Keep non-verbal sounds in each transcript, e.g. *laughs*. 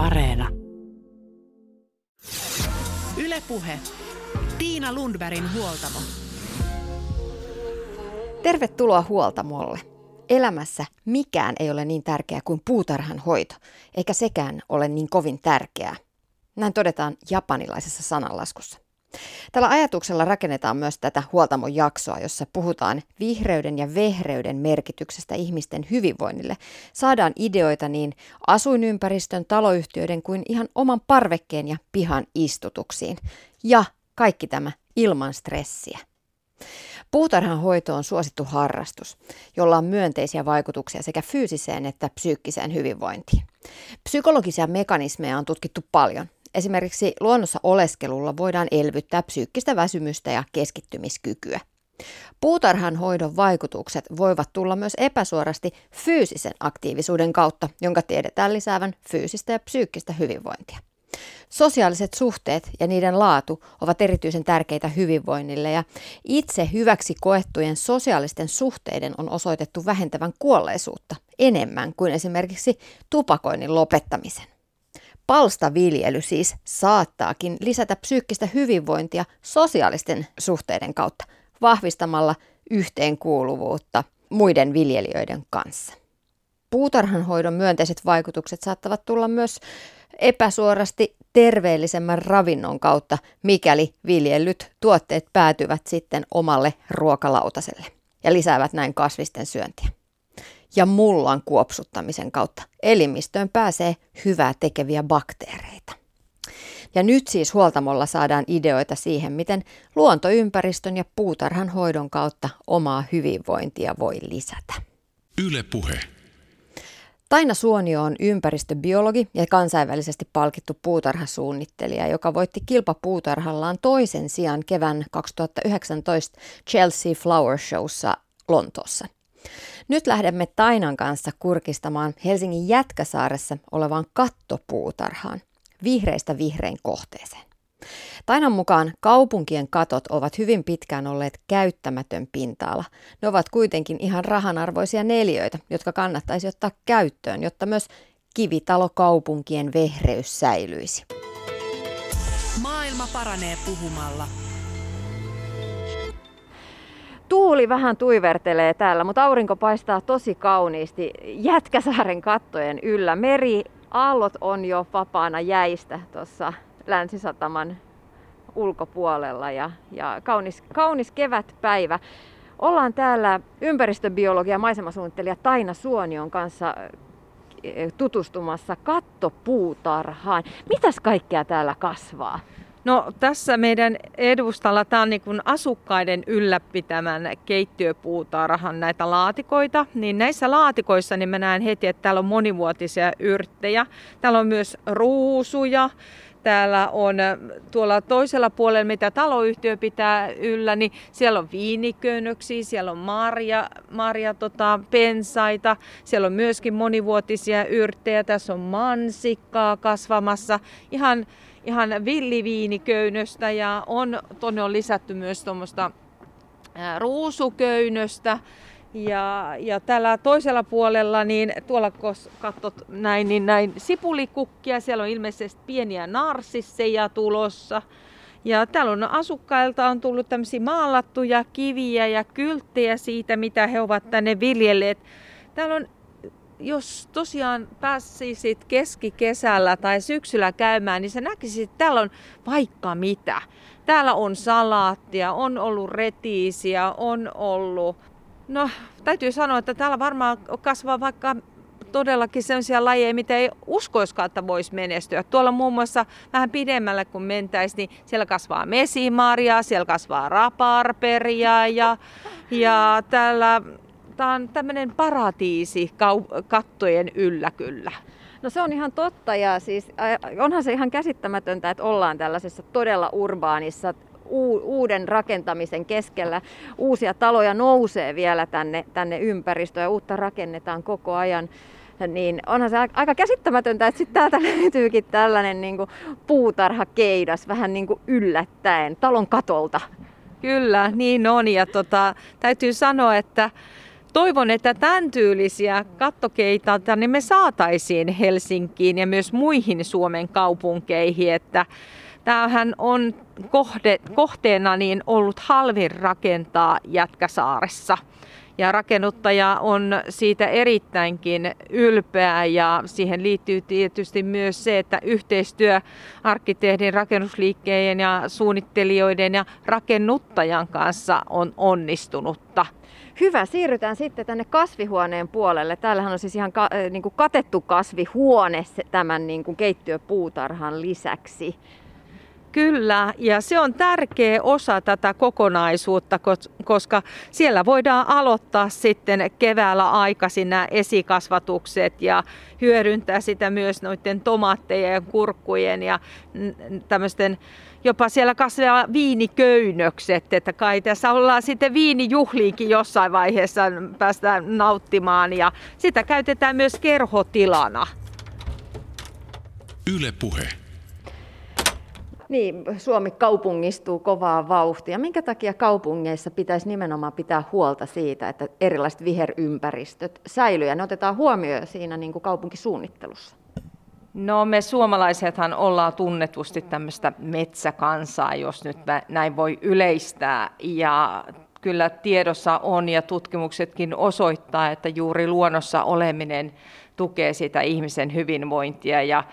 Areena. Ylepuhe. Tiina Lundbergin huoltamo. Tervetuloa huoltamolle. Elämässä mikään ei ole niin tärkeää kuin puutarhan hoito, eikä sekään ole niin kovin tärkeää. Näin todetaan japanilaisessa sananlaskussa. Tällä ajatuksella rakennetaan myös tätä huoltamon jaksoa, jossa puhutaan vihreyden ja vehreyden merkityksestä ihmisten hyvinvoinnille. Saadaan ideoita niin asuinympäristön, taloyhtiöiden kuin ihan oman parvekkeen ja pihan istutuksiin. Ja kaikki tämä ilman stressiä. Puutarhan hoito on suosittu harrastus, jolla on myönteisiä vaikutuksia sekä fyysiseen että psyykkiseen hyvinvointiin. Psykologisia mekanismeja on tutkittu paljon, Esimerkiksi luonnossa oleskelulla voidaan elvyttää psyykkistä väsymystä ja keskittymiskykyä. Puutarhan hoidon vaikutukset voivat tulla myös epäsuorasti fyysisen aktiivisuuden kautta, jonka tiedetään lisäävän fyysistä ja psyykkistä hyvinvointia. Sosiaaliset suhteet ja niiden laatu ovat erityisen tärkeitä hyvinvoinnille ja itse hyväksi koettujen sosiaalisten suhteiden on osoitettu vähentävän kuolleisuutta enemmän kuin esimerkiksi tupakoinnin lopettamisen. Palstaviljely siis saattaakin lisätä psyykkistä hyvinvointia sosiaalisten suhteiden kautta vahvistamalla yhteenkuuluvuutta muiden viljelijöiden kanssa. Puutarhanhoidon myönteiset vaikutukset saattavat tulla myös epäsuorasti terveellisemmän ravinnon kautta, mikäli viljellyt tuotteet päätyvät sitten omalle ruokalautaselle ja lisäävät näin kasvisten syöntiä ja mullan kuopsuttamisen kautta elimistöön pääsee hyvää tekeviä bakteereita. Ja nyt siis huoltamolla saadaan ideoita siihen, miten luontoympäristön ja puutarhan hoidon kautta omaa hyvinvointia voi lisätä. Yle puhe. Taina Suonio on ympäristöbiologi ja kansainvälisesti palkittu puutarhasuunnittelija, joka voitti kilpapuutarhallaan toisen sijaan kevään 2019 Chelsea Flower Showssa Lontoossa. Nyt lähdemme Tainan kanssa kurkistamaan Helsingin Jätkäsaaressa olevaan kattopuutarhaan, vihreistä vihrein kohteeseen. Tainan mukaan kaupunkien katot ovat hyvin pitkään olleet käyttämätön pinta-ala. Ne ovat kuitenkin ihan rahanarvoisia neljöitä, jotka kannattaisi ottaa käyttöön, jotta myös kivitalokaupunkien vehreys säilyisi. Maailma paranee puhumalla tuuli vähän tuivertelee täällä, mutta aurinko paistaa tosi kauniisti Jätkäsaaren kattojen yllä. Meri, aallot on jo vapaana jäistä tuossa Länsisataman ulkopuolella ja, ja kaunis, kaunis kevätpäivä. Ollaan täällä ympäristöbiologia ja maisemasuunnittelija Taina Suonion kanssa eh, tutustumassa kattopuutarhaan. Mitäs kaikkea täällä kasvaa? No tässä meidän edustalla tämä on niin kuin asukkaiden ylläpitämän keittiöpuutarhan näitä laatikoita. Niin näissä laatikoissa niin mä näen heti, että täällä on monivuotisia yrttejä. Täällä on myös ruusuja. Täällä on tuolla toisella puolella, mitä taloyhtiö pitää yllä, niin siellä on viinikönöksiä, siellä on marja, marja tota, pensaita, siellä on myöskin monivuotisia yrttejä, tässä on mansikkaa kasvamassa. Ihan ihan villiviiniköynnöstä ja on, tonne on lisätty myös tuommoista ruusuköynnöstä. Ja, ja tällä toisella puolella, niin tuolla kun katsot näin, niin näin sipulikukkia, siellä on ilmeisesti pieniä narsisseja tulossa. Ja täällä on asukkailta on tullut tämmöisiä maalattuja kiviä ja kylttejä siitä, mitä he ovat tänne viljelleet. Täällä on jos tosiaan pääsisit keskikesällä tai syksyllä käymään, niin sä näkisit, että täällä on vaikka mitä. Täällä on salaattia, on ollut retiisiä, on ollut... No, täytyy sanoa, että täällä varmaan kasvaa vaikka todellakin sellaisia lajeja, mitä ei uskoiskaan, että voisi menestyä. Tuolla muun muassa vähän pidemmällä kun mentäisiin, niin siellä kasvaa mesimarjaa, siellä kasvaa raparperia ja, ja täällä tämä tämmöinen paratiisi kattojen yllä kyllä. No se on ihan totta ja siis onhan se ihan käsittämätöntä, että ollaan tällaisessa todella urbaanissa uuden rakentamisen keskellä. Uusia taloja nousee vielä tänne, tänne ympäristöön ja uutta rakennetaan koko ajan. Niin onhan se aika käsittämätöntä, että sitten täältä *laughs* löytyykin tällainen niin kuin puutarhakeidas vähän niin kuin yllättäen talon katolta. Kyllä, niin on. Ja tota, täytyy sanoa, että toivon, että tämän tyylisiä kattokeita niin me saataisiin Helsinkiin ja myös muihin Suomen kaupunkeihin, että tämähän on kohde, kohteena niin ollut halvin rakentaa Jätkäsaaressa. Ja rakennuttaja on siitä erittäinkin ylpeä ja siihen liittyy tietysti myös se, että yhteistyö arkkitehdin, rakennusliikkeen ja suunnittelijoiden ja rakennuttajan kanssa on onnistunutta. Hyvä, siirrytään sitten tänne kasvihuoneen puolelle. Täällähän on siis ihan ka- niin kuin katettu kasvihuone tämän niin kuin keittiöpuutarhan lisäksi. Kyllä, ja se on tärkeä osa tätä kokonaisuutta, koska siellä voidaan aloittaa sitten keväällä aikaisin nämä esikasvatukset ja hyödyntää sitä myös noiden tomaattejen ja kurkkujen ja tämmöisten jopa siellä kasvaa viiniköynnökset, että kai tässä ollaan sitten viinijuhliinkin jossain vaiheessa päästään nauttimaan ja sitä käytetään myös kerhotilana. Yle puhe. Niin, Suomi kaupungistuu kovaa vauhtia. Minkä takia kaupungeissa pitäisi nimenomaan pitää huolta siitä, että erilaiset viherympäristöt säilyy ja ne otetaan huomioon siinä niin kuin kaupunkisuunnittelussa? No me suomalaisethan ollaan tunnetusti tämmöistä metsäkansaa, jos nyt näin voi yleistää. Ja kyllä tiedossa on ja tutkimuksetkin osoittaa, että juuri luonnossa oleminen tukee sitä ihmisen hyvinvointia. Ja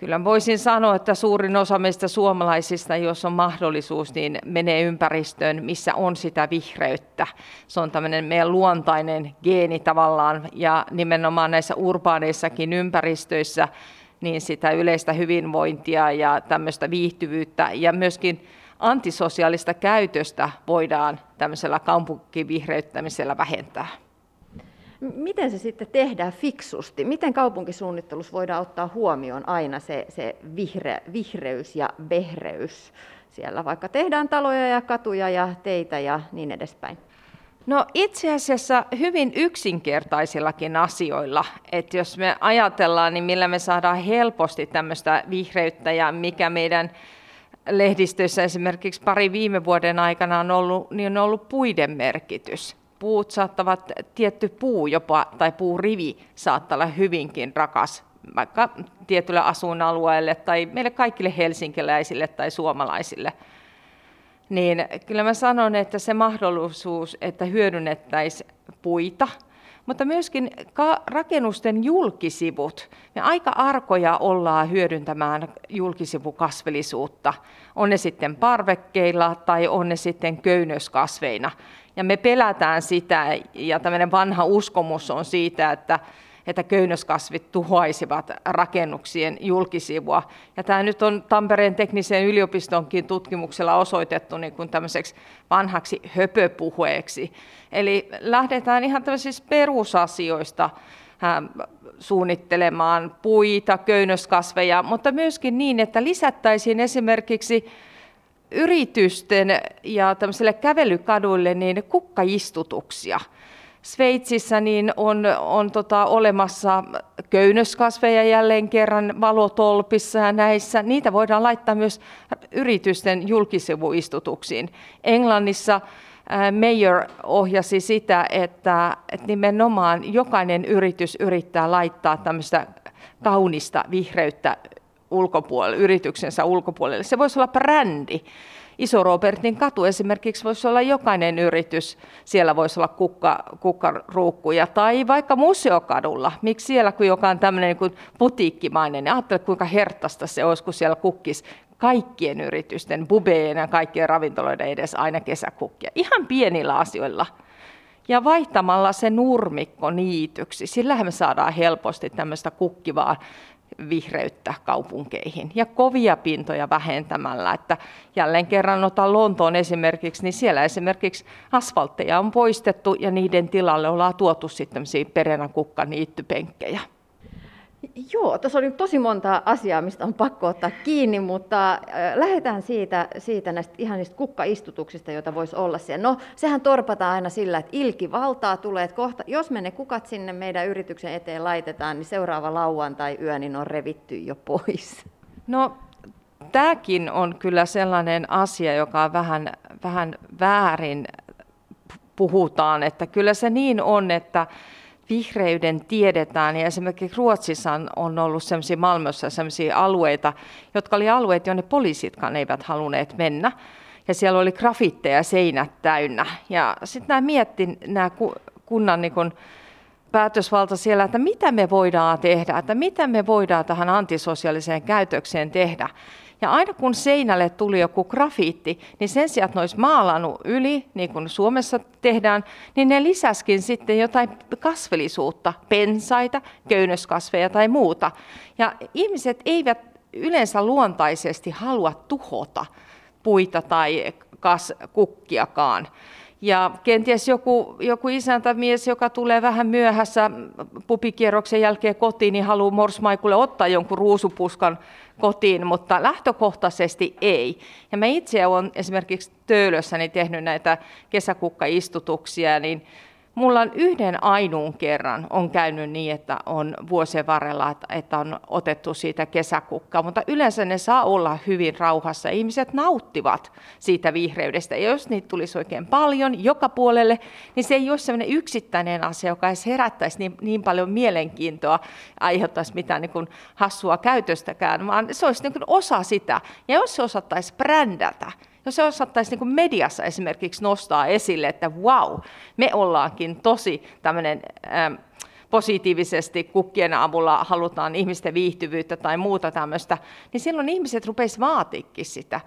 Kyllä voisin sanoa, että suurin osa meistä suomalaisista, jos on mahdollisuus, niin menee ympäristöön, missä on sitä vihreyttä. Se on tämmöinen meidän luontainen geeni tavallaan, ja nimenomaan näissä urbaaneissakin ympäristöissä, niin sitä yleistä hyvinvointia ja tämmöistä viihtyvyyttä ja myöskin antisosiaalista käytöstä voidaan tämmöisellä kaupunkivihreyttämisellä vähentää. Miten se sitten tehdään fiksusti? Miten kaupunkisuunnittelussa voidaan ottaa huomioon aina se, se vihre, vihreys ja vehreys siellä, vaikka tehdään taloja ja katuja ja teitä ja niin edespäin? No itse asiassa hyvin yksinkertaisillakin asioilla. Että jos me ajatellaan, niin millä me saadaan helposti tämmöistä vihreyttä ja mikä meidän lehdistöissä esimerkiksi pari viime vuoden aikana on ollut, niin on ollut puiden merkitys puut saattavat, tietty puu jopa tai puurivi saattaa olla hyvinkin rakas vaikka tietylle asuinalueelle tai meille kaikille helsinkiläisille tai suomalaisille. Niin kyllä mä sanon, että se mahdollisuus, että hyödynnettäisiin puita, mutta myöskin rakennusten julkisivut. Me aika arkoja ollaan hyödyntämään julkisivukasvillisuutta, on ne sitten parvekkeilla tai on ne sitten köynnöskasveina. Ja me pelätään sitä, ja tämmöinen vanha uskomus on siitä, että, että köynnöskasvit tuhoaisivat rakennuksien julkisivua. Ja tämä nyt on Tampereen teknisen yliopistonkin tutkimuksella osoitettu niin kuin tämmöiseksi vanhaksi höpöpuheeksi. Eli lähdetään ihan tämmöisistä perusasioista suunnittelemaan puita, köynnöskasveja, mutta myöskin niin, että lisättäisiin esimerkiksi yritysten ja tämmöisille kävelykaduille niin kukkaistutuksia. Sveitsissä niin on, on tota olemassa köynnöskasveja jälleen kerran valotolpissa ja näissä. Niitä voidaan laittaa myös yritysten julkisivuistutuksiin. Englannissa Mayor ohjasi sitä, että, että nimenomaan jokainen yritys yrittää laittaa tämmöistä kaunista vihreyttä ulkopuolelle, yrityksensä ulkopuolelle. Se voisi olla brändi. Iso Robertin katu esimerkiksi voisi olla jokainen yritys, siellä voisi olla kukka, kukkaruukkuja, tai vaikka museokadulla, miksi siellä, kun joka on tämmöinen niin kuin putiikkimainen, niin ajattele kuinka hertasta se olisi, kun siellä kukkis kaikkien yritysten, bubeen ja kaikkien ravintoloiden edes aina kesäkukkia. Ihan pienillä asioilla. Ja vaihtamalla se nurmikko niityksi, sillähän me saadaan helposti tämmöistä kukkivaa vihreyttä kaupunkeihin ja kovia pintoja vähentämällä. Että jälleen kerran otan Lontoon esimerkiksi, niin siellä esimerkiksi asfaltteja on poistettu ja niiden tilalle ollaan tuotu sitten perenäkukkaniittypenkkejä. Joo, tuossa oli tosi monta asiaa, mistä on pakko ottaa kiinni, mutta äh, lähdetään siitä, siitä näistä ihan niistä kukkaistutuksista, joita voisi olla siellä. No, sehän torpataan aina sillä, että ilki valtaa tulee, että kohta, jos me ne kukat sinne meidän yrityksen eteen laitetaan, niin seuraava lauantai yö niin on revitty jo pois. No, tämäkin on kyllä sellainen asia, joka on vähän, vähän väärin puhutaan, että kyllä se niin on, että vihreyden tiedetään, ja esimerkiksi Ruotsissa on, ollut sellaisia Malmössä sellaisia alueita, jotka oli alueet, jonne poliisitkaan eivät halunneet mennä, ja siellä oli grafitteja seinät täynnä, ja sitten nämä mietti nämä kunnan niin kun, päätösvalta siellä, että mitä me voidaan tehdä, että mitä me voidaan tähän antisosiaaliseen käytökseen tehdä. Ja aina kun seinälle tuli joku grafiitti, niin sen sijaan, että ne olisi maalannut yli, niin kuin Suomessa tehdään, niin ne lisäskin sitten jotain kasvillisuutta, pensaita, köynnöskasveja tai muuta. Ja ihmiset eivät yleensä luontaisesti halua tuhota puita tai kas, kukkiakaan. Ja kenties joku, joku isäntämies, joka tulee vähän myöhässä pupikierroksen jälkeen kotiin, niin haluaa morsmaikulle ottaa jonkun ruusupuskan kotiin, mutta lähtökohtaisesti ei. Ja mä itse olen esimerkiksi Töölössäni tehnyt näitä kesäkukkaistutuksia, niin Mulla on yhden ainuun kerran on käynyt niin, että on vuosien varrella, että on otettu siitä kesäkukkaa, mutta yleensä ne saa olla hyvin rauhassa. Ihmiset nauttivat siitä vihreydestä. Ja jos niitä tulisi oikein paljon joka puolelle, niin se ei ole sellainen yksittäinen asia, joka edes herättäisi niin, niin paljon mielenkiintoa, aiheuttaisi mitään niin kuin hassua käytöstäkään, vaan se olisi niin kuin osa sitä. Ja jos se osattaisi brändätä, jos se osattaisi niin mediassa esimerkiksi nostaa esille, että wow, me ollaankin tosi tämmöinen ähm, positiivisesti kukkien avulla halutaan ihmisten viihtyvyyttä tai muuta tämmöistä, niin silloin ihmiset rupeisivat vaatiikin sitä.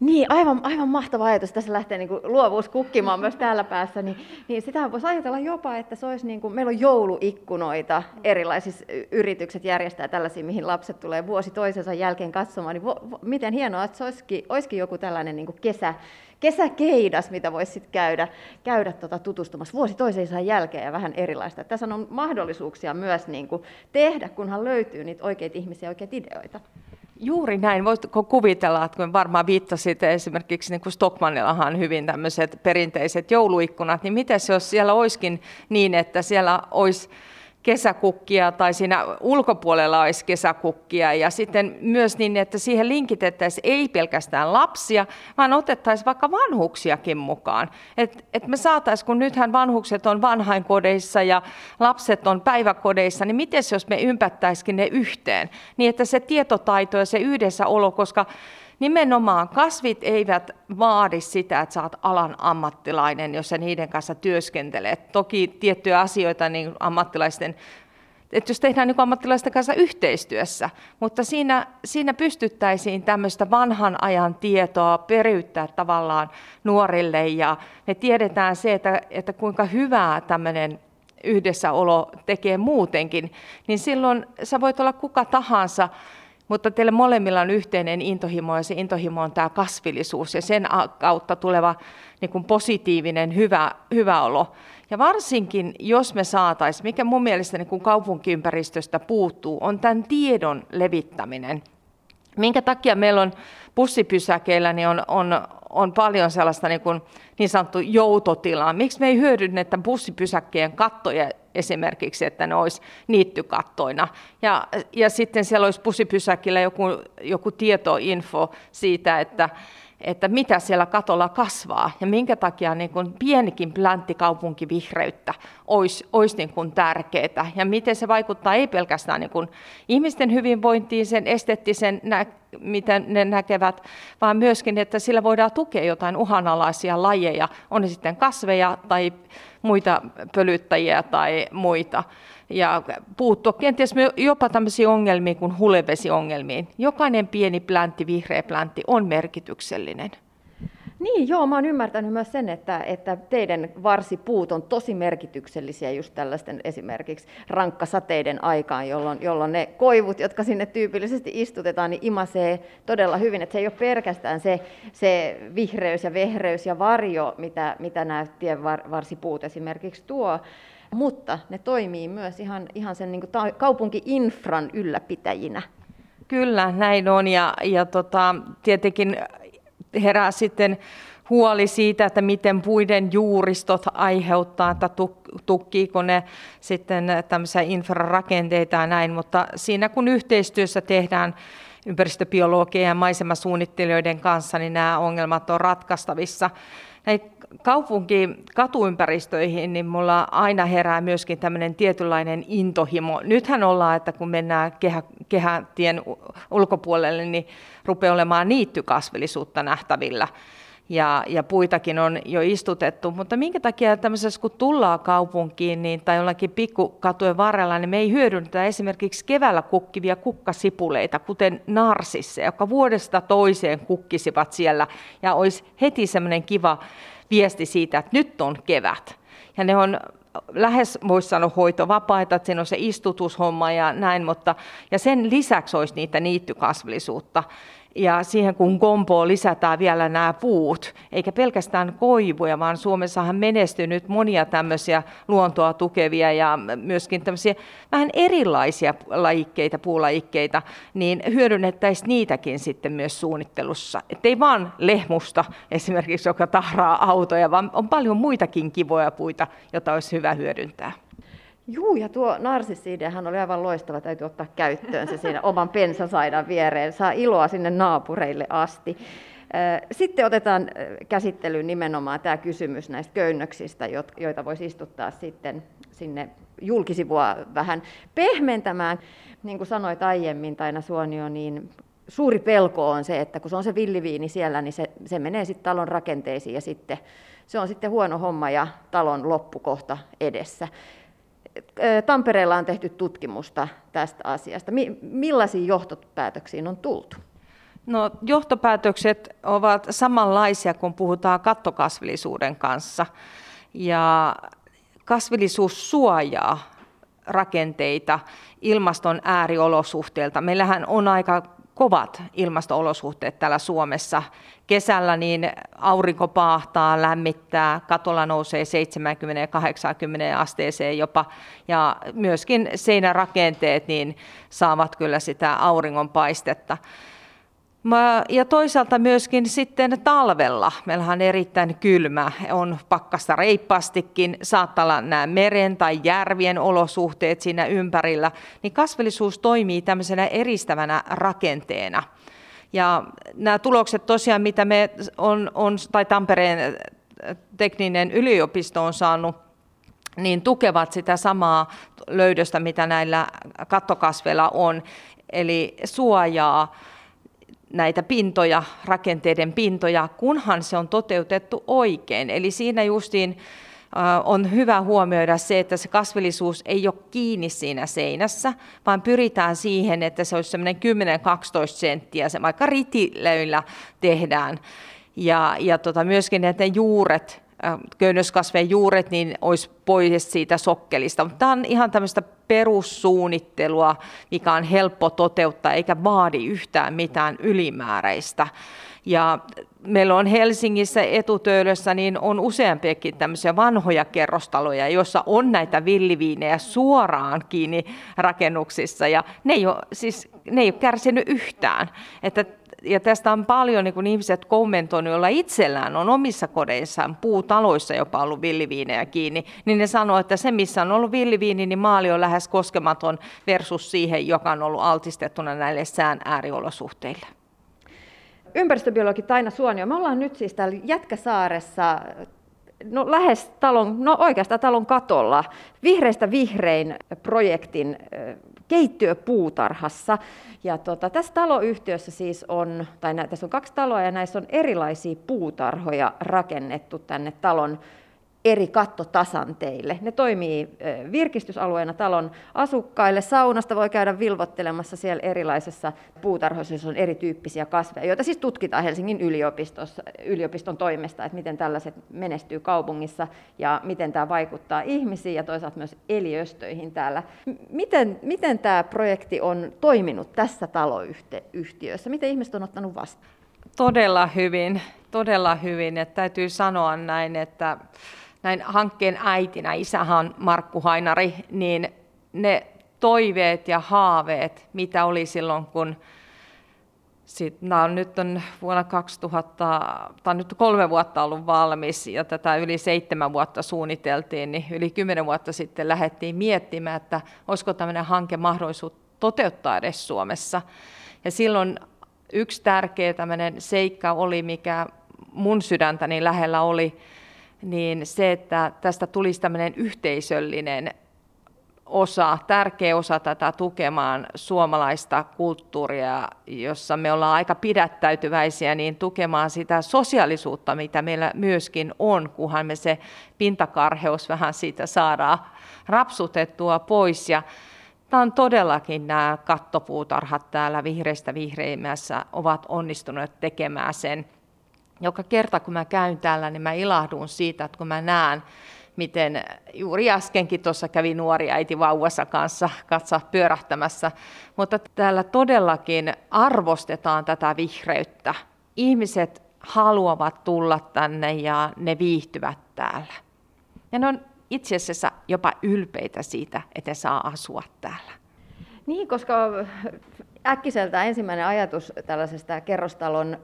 Niin, aivan, aivan mahtava ajatus. Tässä lähtee niin kuin luovuus kukkimaan myös täällä päässä. Niin, niin sitä voisi ajatella jopa, että se olisi niin kuin, meillä on jouluikkunoita, erilaisissa yritykset järjestää tällaisia, mihin lapset tulee vuosi toisensa jälkeen katsomaan. Niin vo, vo, miten hienoa, että se olisikin, olisikin joku tällainen niin kuin kesä, kesäkeidas, mitä voisi sitten käydä, käydä tota tutustumassa vuosi toisensa jälkeen ja vähän erilaista. Tässä on mahdollisuuksia myös niin kuin tehdä, kunhan löytyy niitä oikeita ihmisiä ja oikeita ideoita. Juuri näin. Voisitko kuvitella, että kun varmaan viittasit esimerkiksi niin kuin Stockmannillahan hyvin tämmöiset perinteiset jouluikkunat, niin miten jos siellä olisikin niin, että siellä olisi kesäkukkia tai siinä ulkopuolella olisi kesäkukkia ja sitten myös niin, että siihen linkitettäisiin ei pelkästään lapsia, vaan otettaisiin vaikka vanhuksiakin mukaan. Et, et me saataisiin, kun nythän vanhukset on vanhainkodeissa ja lapset on päiväkodeissa, niin miten jos me ympättäisikin ne yhteen, niin että se tietotaito ja se yhdessäolo, koska nimenomaan kasvit eivät vaadi sitä, että saat alan ammattilainen, jos sä niiden kanssa työskentelet. Toki tiettyjä asioita niin ammattilaisten että jos tehdään niin ammattilaisten kanssa yhteistyössä, mutta siinä, siinä pystyttäisiin tämmöistä vanhan ajan tietoa periyttää tavallaan nuorille ja me tiedetään se, että, että kuinka hyvää tämmöinen yhdessäolo tekee muutenkin, niin silloin sä voit olla kuka tahansa, mutta teille molemmilla on yhteinen intohimo ja se intohimo on tämä kasvillisuus ja sen kautta tuleva niin kuin positiivinen hyvä, hyvä olo. Ja varsinkin, jos me saataisiin, mikä mun mielestä niin kuin kaupunkiympäristöstä puuttuu, on tämän tiedon levittäminen. Minkä takia meillä on bussipysäkeillä niin on, on, on paljon sellaista niin, kuin, niin sanottu joutotilaa. Miksi me ei hyödynnetä bussipysäkkeen kattoja esimerkiksi, että ne olisi niittykattoina. Ja, ja sitten siellä olisi bussipysäkillä joku, joku tietoinfo siitä, että, että mitä siellä katolla kasvaa ja minkä takia niin kuin pienikin vihreyttä olisi, olisi niin kuin tärkeää ja miten se vaikuttaa ei pelkästään niin kuin ihmisten hyvinvointiin, sen esteettisen, nä- miten ne näkevät, vaan myöskin, että sillä voidaan tukea jotain uhanalaisia lajeja, on ne sitten kasveja tai muita pölyttäjiä tai muita ja puuttua kenties jopa tämmöisiin ongelmiin kuin hulevesiongelmiin. Jokainen pieni pläntti, vihreä pläntti on merkityksellinen. Niin, joo, mä oon ymmärtänyt myös sen, että, että teidän varsipuut on tosi merkityksellisiä just tällaisten esimerkiksi rankkasateiden aikaan, jolloin, jolloin ne koivut, jotka sinne tyypillisesti istutetaan, niin imasee todella hyvin. Että se ei ole pelkästään se, se vihreys ja vehreys ja varjo, mitä, mitä nämä tienvarsipuut esimerkiksi tuo, mutta ne toimii myös ihan, ihan sen niin kuin kaupunki-infran ylläpitäjinä. Kyllä, näin on. Ja, ja tota, tietenkin herää sitten huoli siitä, että miten puiden juuristot aiheuttaa, että tukkiiko ne sitten tämmöisiä infrarakenteita ja näin, mutta siinä kun yhteistyössä tehdään ympäristöbiologia ja maisemasuunnittelijoiden kanssa, niin nämä ongelmat on ratkaistavissa. Hei, kaupunki katuympäristöihin, niin mulla aina herää myöskin tämmöinen tietynlainen intohimo. Nythän ollaan, että kun mennään kehä, kehätien ulkopuolelle, niin rupeaa olemaan niittykasvillisuutta nähtävillä ja, ja puitakin on jo istutettu. Mutta minkä takia tämmöisessä, kun tullaan kaupunkiin niin, tai jollakin pikkukatujen varrella, niin me ei hyödynnetä esimerkiksi keväällä kukkivia kukkasipuleita, kuten narsissa, jotka vuodesta toiseen kukkisivat siellä. Ja olisi heti semmoinen kiva viesti siitä, että nyt on kevät. Ja ne on lähes voisi sanoa hoitovapaita, että siinä on se istutushomma ja näin, mutta ja sen lisäksi olisi niitä niittykasvillisuutta ja siihen kun kompoon lisätään vielä nämä puut, eikä pelkästään koivuja, vaan Suomessahan menestynyt monia tämmöisiä luontoa tukevia ja myöskin tämmöisiä vähän erilaisia lajikkeita, puulajikkeita, niin hyödynnettäisiin niitäkin sitten myös suunnittelussa. Että ei vaan lehmusta esimerkiksi, joka tahraa autoja, vaan on paljon muitakin kivoja puita, joita olisi hyvä hyödyntää. Juu, ja tuo narsisiidehän oli aivan loistava, täytyy ottaa käyttöön se siinä oman pensasaidan viereen, saa iloa sinne naapureille asti. Sitten otetaan käsittelyyn nimenomaan tämä kysymys näistä köynnöksistä, joita voisi istuttaa sitten sinne julkisivua vähän pehmentämään. Niin kuin sanoit aiemmin, Taina Suonio, niin suuri pelko on se, että kun se on se villiviini siellä, niin se, se menee sitten talon rakenteisiin ja sitten se on sitten huono homma ja talon loppukohta edessä. Tampereella on tehty tutkimusta tästä asiasta. Millaisiin johtopäätöksiin on tultu? No, johtopäätökset ovat samanlaisia, kun puhutaan kattokasvillisuuden kanssa. Ja kasvillisuus suojaa rakenteita ilmaston ääriolosuhteilta. Meillähän on aika kovat ilmastoolosuhteet täällä Suomessa. Kesällä niin aurinko paahtaa, lämmittää, katolla nousee 70-80 asteeseen jopa, ja myöskin seinärakenteet niin saavat kyllä sitä auringonpaistetta. Ja toisaalta myöskin sitten talvella, meillähän on erittäin kylmä, on pakkasta reippaastikin, saattaa olla nämä meren tai järvien olosuhteet siinä ympärillä, niin kasvillisuus toimii tämmöisenä eristävänä rakenteena. Ja nämä tulokset tosiaan, mitä me on, on tai Tampereen tekninen yliopisto on saanut, niin tukevat sitä samaa löydöstä, mitä näillä kattokasveilla on, eli suojaa näitä pintoja, rakenteiden pintoja, kunhan se on toteutettu oikein. Eli siinä justiin on hyvä huomioida se, että se kasvillisuus ei ole kiinni siinä seinässä, vaan pyritään siihen, että se olisi semmoinen 10-12 senttiä, se vaikka ritilöillä tehdään. Ja, ja tota, myöskin ne juuret köynnöskasvien juuret niin olisi pois siitä sokkelista. Mutta tämä on ihan tämmöistä perussuunnittelua, mikä on helppo toteuttaa eikä vaadi yhtään mitään ylimääräistä. Ja meillä on Helsingissä etutöölössä niin on useampiakin tämmöisiä vanhoja kerrostaloja, joissa on näitä villiviinejä suoraan kiinni rakennuksissa ja ne ei ole, siis, ne ei ole kärsinyt yhtään. Että ja tästä on paljon niin ihmiset kommentoineet, joilla itsellään on omissa kodeissaan, puutaloissa jopa ollut villiviinejä kiinni, niin ne sanoo, että se missä on ollut villiviini, niin maali on lähes koskematon versus siihen, joka on ollut altistettuna näille sään ääriolosuhteille. Ympäristöbiologi Taina Suonio, me ollaan nyt siis täällä Jätkäsaaressa no lähes talon, no oikeastaan talon katolla, Vihreistä vihrein projektin keittiöpuutarhassa. Ja tota, tässä taloyhtiössä siis on, tai nä, tässä on kaksi taloa ja näissä on erilaisia puutarhoja rakennettu tänne talon eri kattotasanteille. Ne toimii virkistysalueena talon asukkaille. Saunasta voi käydä vilvottelemassa siellä erilaisissa puutarhoissa, joissa on erityyppisiä kasveja, joita siis tutkitaan Helsingin yliopistossa, yliopiston toimesta, että miten tällaiset menestyy kaupungissa ja miten tämä vaikuttaa ihmisiin ja toisaalta myös eliöstöihin täällä. Miten, miten tämä projekti on toiminut tässä taloyhtiössä? Miten ihmiset on ottanut vastaan? Todella hyvin, todella hyvin. Että täytyy sanoa näin, että näin hankkeen äitinä, isähän Markku Hainari, niin ne toiveet ja haaveet, mitä oli silloin, kun sit, on nyt on vuonna 2000, tai nyt kolme vuotta ollut valmis ja tätä yli seitsemän vuotta suunniteltiin, niin yli kymmenen vuotta sitten lähdettiin miettimään, että olisiko tämmöinen hanke mahdollisuus toteuttaa edes Suomessa. Ja silloin yksi tärkeä tämmöinen seikka oli, mikä mun sydäntäni lähellä oli, niin se, että tästä tulisi tämmöinen yhteisöllinen osa, tärkeä osa tätä tukemaan suomalaista kulttuuria, jossa me ollaan aika pidättäytyväisiä, niin tukemaan sitä sosiaalisuutta, mitä meillä myöskin on, kunhan me se pintakarheus vähän siitä saadaan rapsutettua pois. Ja Tämä on todellakin nämä kattopuutarhat täällä vihreistä vihreimmässä ovat onnistuneet tekemään sen. Joka kerta kun mä käyn täällä, niin mä ilahdun siitä, että kun mä näen, miten juuri äskenkin tuossa kävi nuori äiti vauvassa kanssa katsa pyörähtämässä. Mutta täällä todellakin arvostetaan tätä vihreyttä. Ihmiset haluavat tulla tänne ja ne viihtyvät täällä. Ja ne on itse asiassa jopa ylpeitä siitä, että saa asua täällä. Niin, koska äkkiseltä ensimmäinen ajatus tällaisesta kerrostalon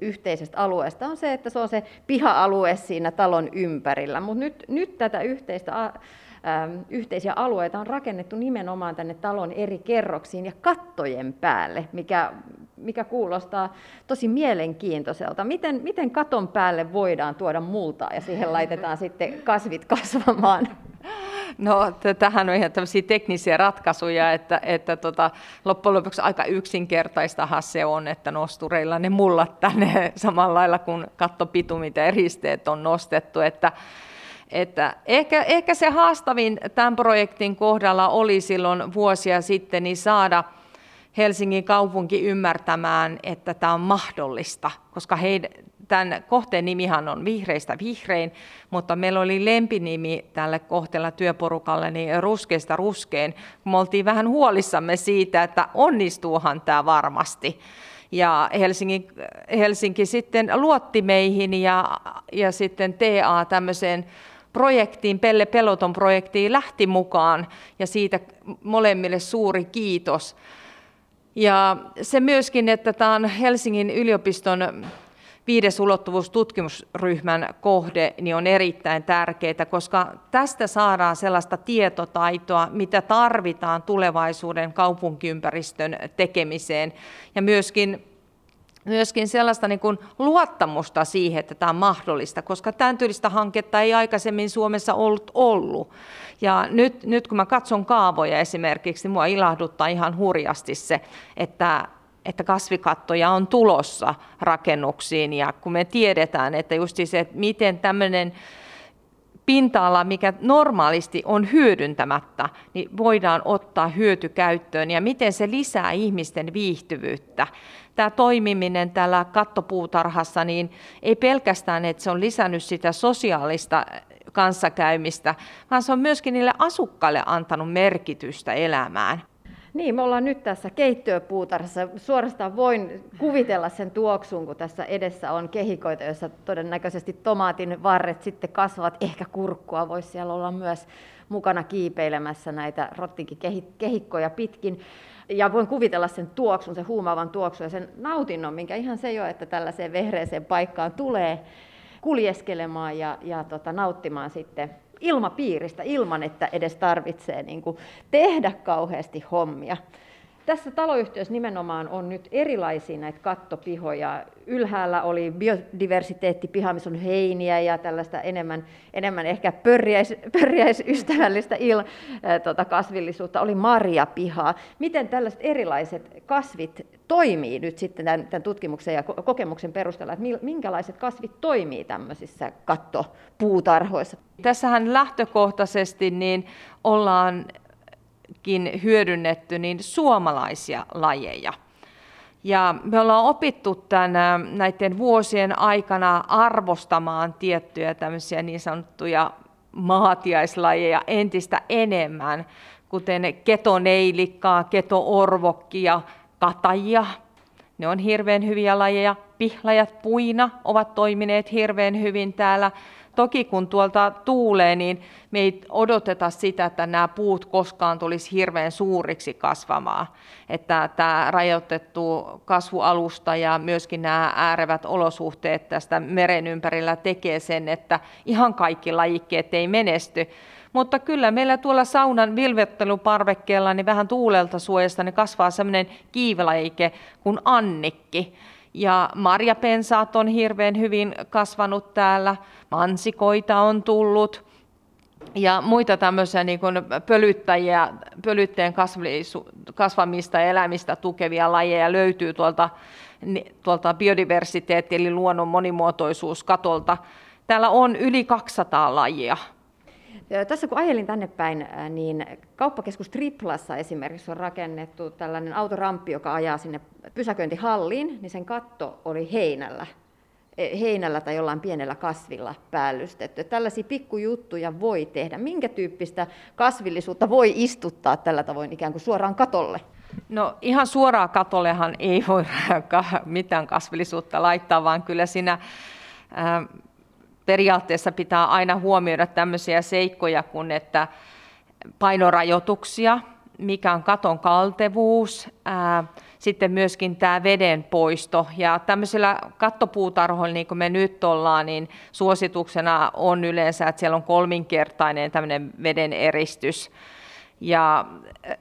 yhteisestä alueesta on se, että se on se piha-alue siinä talon ympärillä. Mutta nyt, nyt tätä yhteistä yhteisiä alueita on rakennettu nimenomaan tänne talon eri kerroksiin ja kattojen päälle, mikä, mikä kuulostaa tosi mielenkiintoiselta. Miten, miten katon päälle voidaan tuoda multaa ja siihen laitetaan sitten kasvit kasvamaan? No, tähän on ihan tämmöisiä teknisiä ratkaisuja, että, että tota, loppujen lopuksi aika yksinkertaistahan se on, että nostureilla ne mullat tänne *laughs* samalla lailla kuin kattopitumit ja eristeet on nostettu, että että ehkä, ehkä se haastavin tämän projektin kohdalla oli silloin vuosia sitten niin saada Helsingin kaupunki ymmärtämään, että tämä on mahdollista, koska heidän, tämän kohteen nimihan on Vihreistä vihrein, mutta meillä oli lempinimi tälle kohteella työporukalle, niin Ruskeista ruskeen. Me oltiin vähän huolissamme siitä, että onnistuuhan tämä varmasti. Ja Helsinki, Helsinki sitten luotti meihin ja, ja sitten TA tämmöiseen projektiin, Pelle Peloton projektiin lähti mukaan ja siitä molemmille suuri kiitos. Ja se myöskin, että tämä on Helsingin yliopiston viides ulottuvuus tutkimusryhmän kohde niin on erittäin tärkeää, koska tästä saadaan sellaista tietotaitoa, mitä tarvitaan tulevaisuuden kaupunkiympäristön tekemiseen ja myöskin myöskin sellaista niin kuin luottamusta siihen, että tämä on mahdollista, koska tämän tyylistä hanketta ei aikaisemmin Suomessa ollut ollut. Ja nyt, nyt kun mä katson kaavoja esimerkiksi, niin mua ilahduttaa ihan hurjasti se, että että kasvikattoja on tulossa rakennuksiin ja kun me tiedetään, että just se, että miten tämmöinen pinta-ala, mikä normaalisti on hyödyntämättä, niin voidaan ottaa hyötykäyttöön ja miten se lisää ihmisten viihtyvyyttä. Tämä toimiminen täällä kattopuutarhassa, niin ei pelkästään, että se on lisännyt sitä sosiaalista kanssakäymistä, vaan se on myöskin niille asukkaille antanut merkitystä elämään. Niin, me ollaan nyt tässä keittiöpuutarhassa. Suorastaan voin kuvitella sen tuoksun, kun tässä edessä on kehikoita, joissa todennäköisesti tomaatin varret sitten kasvavat. Ehkä kurkkua voisi siellä olla myös mukana kiipeilemässä näitä rottinkin kehikkoja pitkin. Ja voin kuvitella sen tuoksun, sen huumaavan tuoksun ja sen nautinnon, minkä ihan se jo, että tällaiseen vehreeseen paikkaan tulee kuljeskelemaan ja, ja tota, nauttimaan sitten ilmapiiristä ilman, että edes tarvitsee niin kuin tehdä kauheasti hommia. Tässä taloyhtiössä nimenomaan on nyt erilaisia näitä kattopihoja. Ylhäällä oli biodiversiteettipiha, missä on heiniä ja tällaista enemmän, enemmän ehkä pörjäis, pörjäisystävällistä il, äh, tota, kasvillisuutta. Oli marjapiha. Miten tällaiset erilaiset kasvit toimii nyt sitten tämän, tämän tutkimuksen ja kokemuksen perusteella, että minkälaiset kasvit toimii tämmöisissä kattopuutarhoissa? Tässähän lähtökohtaisesti niin ollaan hyödynnetty niin suomalaisia lajeja. Ja me ollaan opittu tämän, näiden vuosien aikana arvostamaan tiettyjä tämmöisiä niin sanottuja maatiaislajeja entistä enemmän, kuten ketoneilikkaa, ketoorvokkia, katajia. Ne on hirveän hyviä lajeja. Pihlajat puina ovat toimineet hirveän hyvin täällä. Toki kun tuolta tuulee, niin me ei odoteta sitä, että nämä puut koskaan tulisi hirveän suuriksi kasvamaan. Että tämä rajoitettu kasvualusta ja myöskin nämä äärevät olosuhteet tästä meren ympärillä tekee sen, että ihan kaikki lajikkeet ei menesty. Mutta kyllä meillä tuolla saunan vilvetteluparvekkeella niin vähän tuulelta suojasta niin kasvaa sellainen kiivelajike kuin annikki. Ja marjapensaat on hirveän hyvin kasvanut täällä, mansikoita on tullut ja muita tämmöisiä niin kuin pölyttäjiä, pölytteen kasvamista ja elämistä tukevia lajeja löytyy tuolta, tuolta biodiversiteetti eli luonnon monimuotoisuuskatolta. Täällä on yli 200 lajia. Tässä kun ajelin tänne päin, niin kauppakeskus Triplassa esimerkiksi on rakennettu tällainen autoramppi, joka ajaa sinne pysäköintihalliin, niin sen katto oli heinällä e, heinällä tai jollain pienellä kasvilla päällystetty. Tällaisia pikkujuttuja voi tehdä. Minkä tyyppistä kasvillisuutta voi istuttaa tällä tavoin ikään kuin suoraan katolle? No ihan suoraan katollehan ei voi *laughs* mitään kasvillisuutta laittaa, vaan kyllä siinä periaatteessa pitää aina huomioida tämmöisiä seikkoja kuin, että painorajoituksia, mikä on katon kaltevuus, ää, sitten myöskin tämä veden poisto. Ja tämmöisillä kattopuutarhoilla, niin kuin me nyt ollaan, niin suosituksena on yleensä, että siellä on kolminkertainen tämmöinen veden eristys. Ja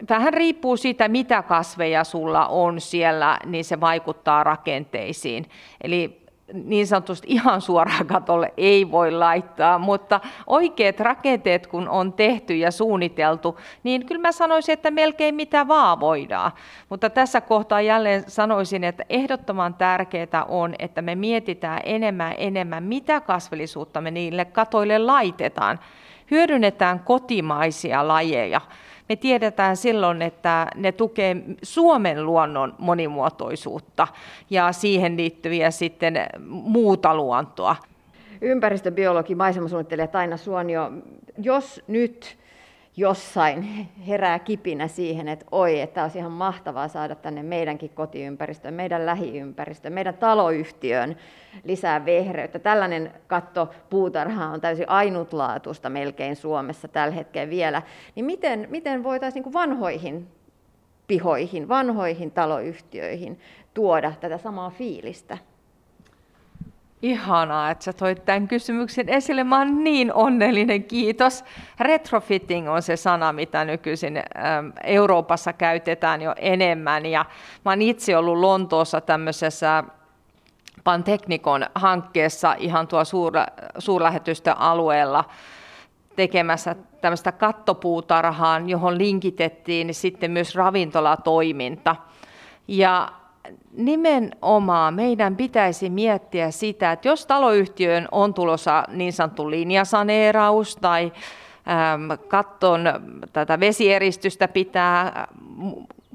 vähän riippuu siitä, mitä kasveja sulla on siellä, niin se vaikuttaa rakenteisiin. Eli niin sanotusti ihan suoraan katolle ei voi laittaa, mutta oikeat rakenteet kun on tehty ja suunniteltu, niin kyllä mä sanoisin, että melkein mitä vaan voidaan. Mutta tässä kohtaa jälleen sanoisin, että ehdottoman tärkeää on, että me mietitään enemmän enemmän, mitä kasvillisuutta me niille katoille laitetaan. Hyödynnetään kotimaisia lajeja me tiedetään silloin, että ne tukee Suomen luonnon monimuotoisuutta ja siihen liittyviä sitten muuta luontoa. Ympäristöbiologi, maisemasuunnittelija Taina Suonio, jos nyt jossain *laughs* herää kipinä siihen, että oi, että olisi ihan mahtavaa saada tänne meidänkin kotiympäristöön, meidän lähiympäristöön, meidän taloyhtiöön lisää vehreyttä. Tällainen katto puutarha on täysin ainutlaatuista melkein Suomessa tällä hetkellä vielä. Niin miten, miten voitaisiin niin vanhoihin pihoihin, vanhoihin taloyhtiöihin tuoda tätä samaa fiilistä? Ihanaa, että sä toit tämän kysymyksen esille. Mä oon niin onnellinen, kiitos. Retrofitting on se sana, mitä nykyisin Euroopassa käytetään jo enemmän. Ja mä oon itse ollut Lontoossa tämmöisessä Panteknikon hankkeessa ihan tuo suur, suurlähetystöalueella tekemässä tämmöistä kattopuutarhaan, johon linkitettiin sitten myös ravintolatoiminta. Ja nimenomaan meidän pitäisi miettiä sitä, että jos taloyhtiön on tulossa niin sanottu linjasaneeraus tai katton tätä vesieristystä pitää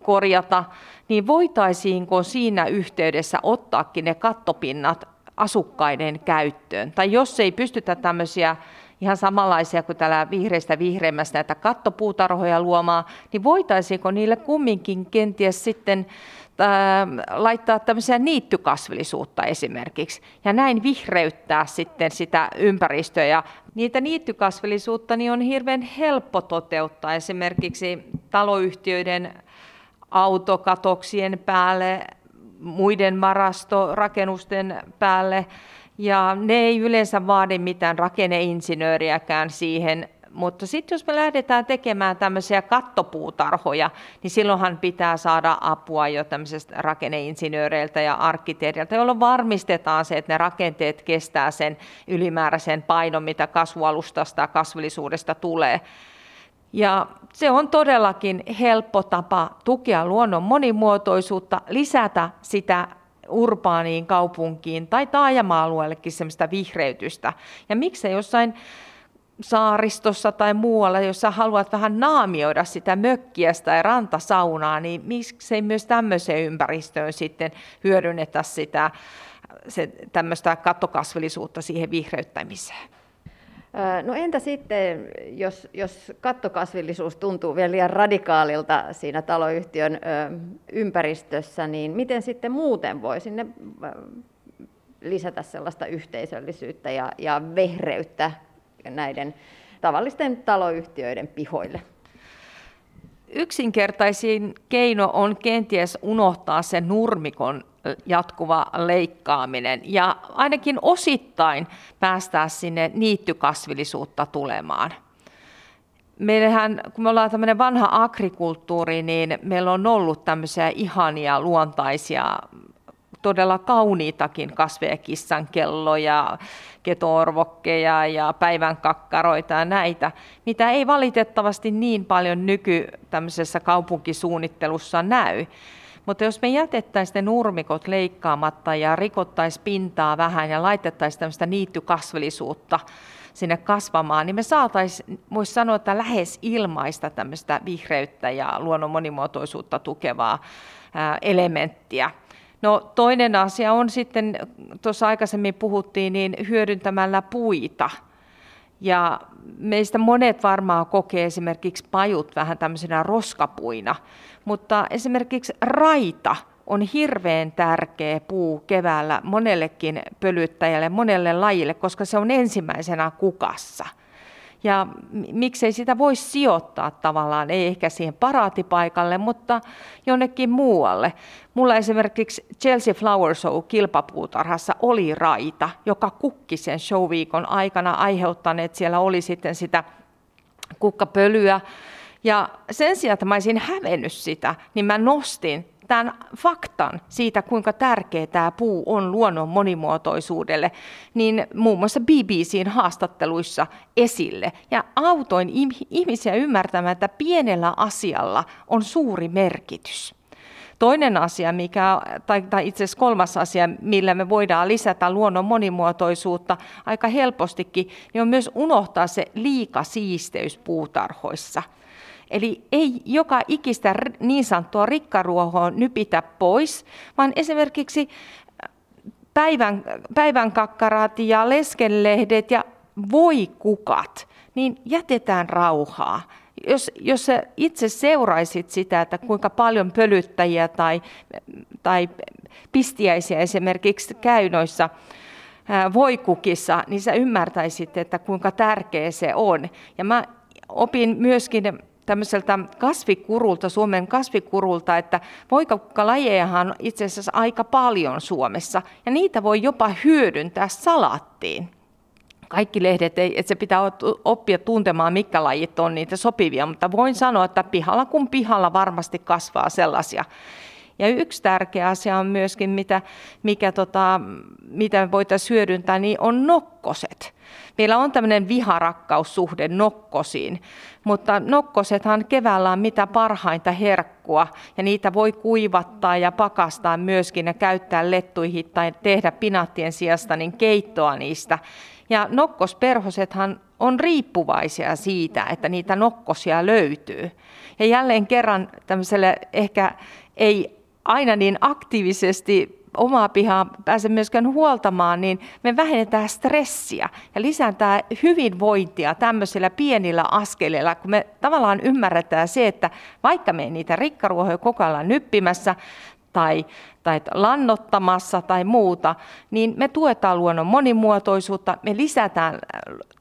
korjata, niin voitaisiinko siinä yhteydessä ottaakin ne kattopinnat asukkaiden käyttöön? Tai jos ei pystytä tämmöisiä ihan samanlaisia kuin täällä vihreistä vihreimmästä näitä kattopuutarhoja luomaan, niin voitaisiinko niille kumminkin kenties sitten laittaa tämmöisiä niittykasvillisuutta esimerkiksi ja näin vihreyttää sitten sitä ympäristöä. Ja niitä niittykasvillisuutta niin on hirveän helppo toteuttaa esimerkiksi taloyhtiöiden autokatoksien päälle, muiden marastorakennusten päälle, ja ne ei yleensä vaadi mitään rakenneinsinööriäkään siihen mutta sitten jos me lähdetään tekemään tämmöisiä kattopuutarhoja, niin silloinhan pitää saada apua jo tämmöisestä rakenneinsinööreiltä ja arkkitehdiltä, jolloin varmistetaan se, että ne rakenteet kestää sen ylimääräisen painon, mitä kasvualustasta ja kasvillisuudesta tulee. Ja se on todellakin helppo tapa tukea luonnon monimuotoisuutta, lisätä sitä urbaaniin kaupunkiin tai taajama-alueellekin semmoista vihreytystä. Ja miksei jossain saaristossa tai muualla, jos sä haluat vähän naamioida sitä mökkiä tai rantasaunaa, niin miksei myös tämmöiseen ympäristöön sitten hyödynnetä sitä se, tämmöistä kattokasvillisuutta siihen vihreyttämiseen? No entä sitten, jos, jos kattokasvillisuus tuntuu vielä liian radikaalilta siinä taloyhtiön ympäristössä, niin miten sitten muuten voi sinne lisätä sellaista yhteisöllisyyttä ja, ja vehreyttä näiden tavallisten taloyhtiöiden pihoille. Yksinkertaisin keino on kenties unohtaa se nurmikon jatkuva leikkaaminen ja ainakin osittain päästää sinne niittykasvillisuutta tulemaan. Meillähän, kun me ollaan tämmöinen vanha agrikulttuuri, niin meillä on ollut tämmöisiä ihania luontaisia todella kauniitakin kasveja, kissankelloja, ketoorvokkeja ja päivänkakkaroita ja näitä, mitä ei valitettavasti niin paljon nyky tämmöisessä kaupunkisuunnittelussa näy. Mutta jos me jätettäisiin ne nurmikot leikkaamatta ja rikottaisiin pintaa vähän ja laitettaisiin tämmöistä niittykasvillisuutta sinne kasvamaan, niin me saataisiin, voisi sanoa, että lähes ilmaista tämmöistä vihreyttä ja luonnon monimuotoisuutta tukevaa elementtiä. No toinen asia on sitten, tuossa aikaisemmin puhuttiin, niin hyödyntämällä puita. Ja meistä monet varmaan kokee esimerkiksi pajut vähän tämmöisenä roskapuina, mutta esimerkiksi raita on hirveän tärkeä puu keväällä monellekin pölyttäjälle, monelle lajille, koska se on ensimmäisenä kukassa. Ja miksei sitä voi sijoittaa tavallaan, ei ehkä siihen paraatipaikalle, mutta jonnekin muualle. Mulla esimerkiksi Chelsea Flower Show kilpapuutarhassa oli raita, joka kukki sen showviikon aikana aiheuttaneet. Siellä oli sitten sitä kukkapölyä. Ja sen sijaan, että mä olisin hävennyt sitä, niin mä nostin tämän faktan siitä, kuinka tärkeä tämä puu on luonnon monimuotoisuudelle, niin muun muassa BBCin haastatteluissa esille. Ja autoin ihmisiä ymmärtämään, että pienellä asialla on suuri merkitys. Toinen asia, mikä, tai, tai itse asiassa kolmas asia, millä me voidaan lisätä luonnon monimuotoisuutta aika helpostikin, niin on myös unohtaa se liikasiisteys puutarhoissa – Eli ei joka ikistä niin sanottua rikkaruohoa nypitä pois, vaan esimerkiksi äh, päivän, päivän kakkarat ja leskenlehdet ja voikukat, niin jätetään rauhaa. Jos, jos sä itse seuraisit sitä, että kuinka paljon pölyttäjiä tai, tai pistiäisiä esimerkiksi käy noissa äh, voikukissa, niin sä ymmärtäisit, että kuinka tärkeä se on. Ja mä opin myöskin tämmöiseltä kasvikurulta, Suomen kasvikurulta, että voikakkalajejahan on itse asiassa aika paljon Suomessa, ja niitä voi jopa hyödyntää salattiin. Kaikki lehdet, ei, että se pitää oppia tuntemaan, mitkä lajit on niitä sopivia, mutta voin sanoa, että pihalla kun pihalla varmasti kasvaa sellaisia. Ja yksi tärkeä asia on myöskin, mitä, mikä tota, mitä voitaisiin hyödyntää, niin on nokkoset. Meillä on tämmöinen viharakkaussuhde nokkosiin, mutta nokkosethan keväällä on mitä parhainta herkkua ja niitä voi kuivattaa ja pakastaa myöskin ja käyttää lettuihin tai tehdä pinaattien sijasta niin keittoa niistä. Ja nokkosperhosethan on riippuvaisia siitä, että niitä nokkosia löytyy. Ja jälleen kerran tämmöiselle ehkä ei aina niin aktiivisesti omaa pihaa pääse myöskään huoltamaan, niin me vähennetään stressiä ja lisätään hyvinvointia tämmöisillä pienillä askeleilla, kun me tavallaan ymmärretään se, että vaikka me ei niitä rikkaruohoja koko ajan nyppimässä, tai, tai lannottamassa tai muuta, niin me tuetaan luonnon monimuotoisuutta, me lisätään äh,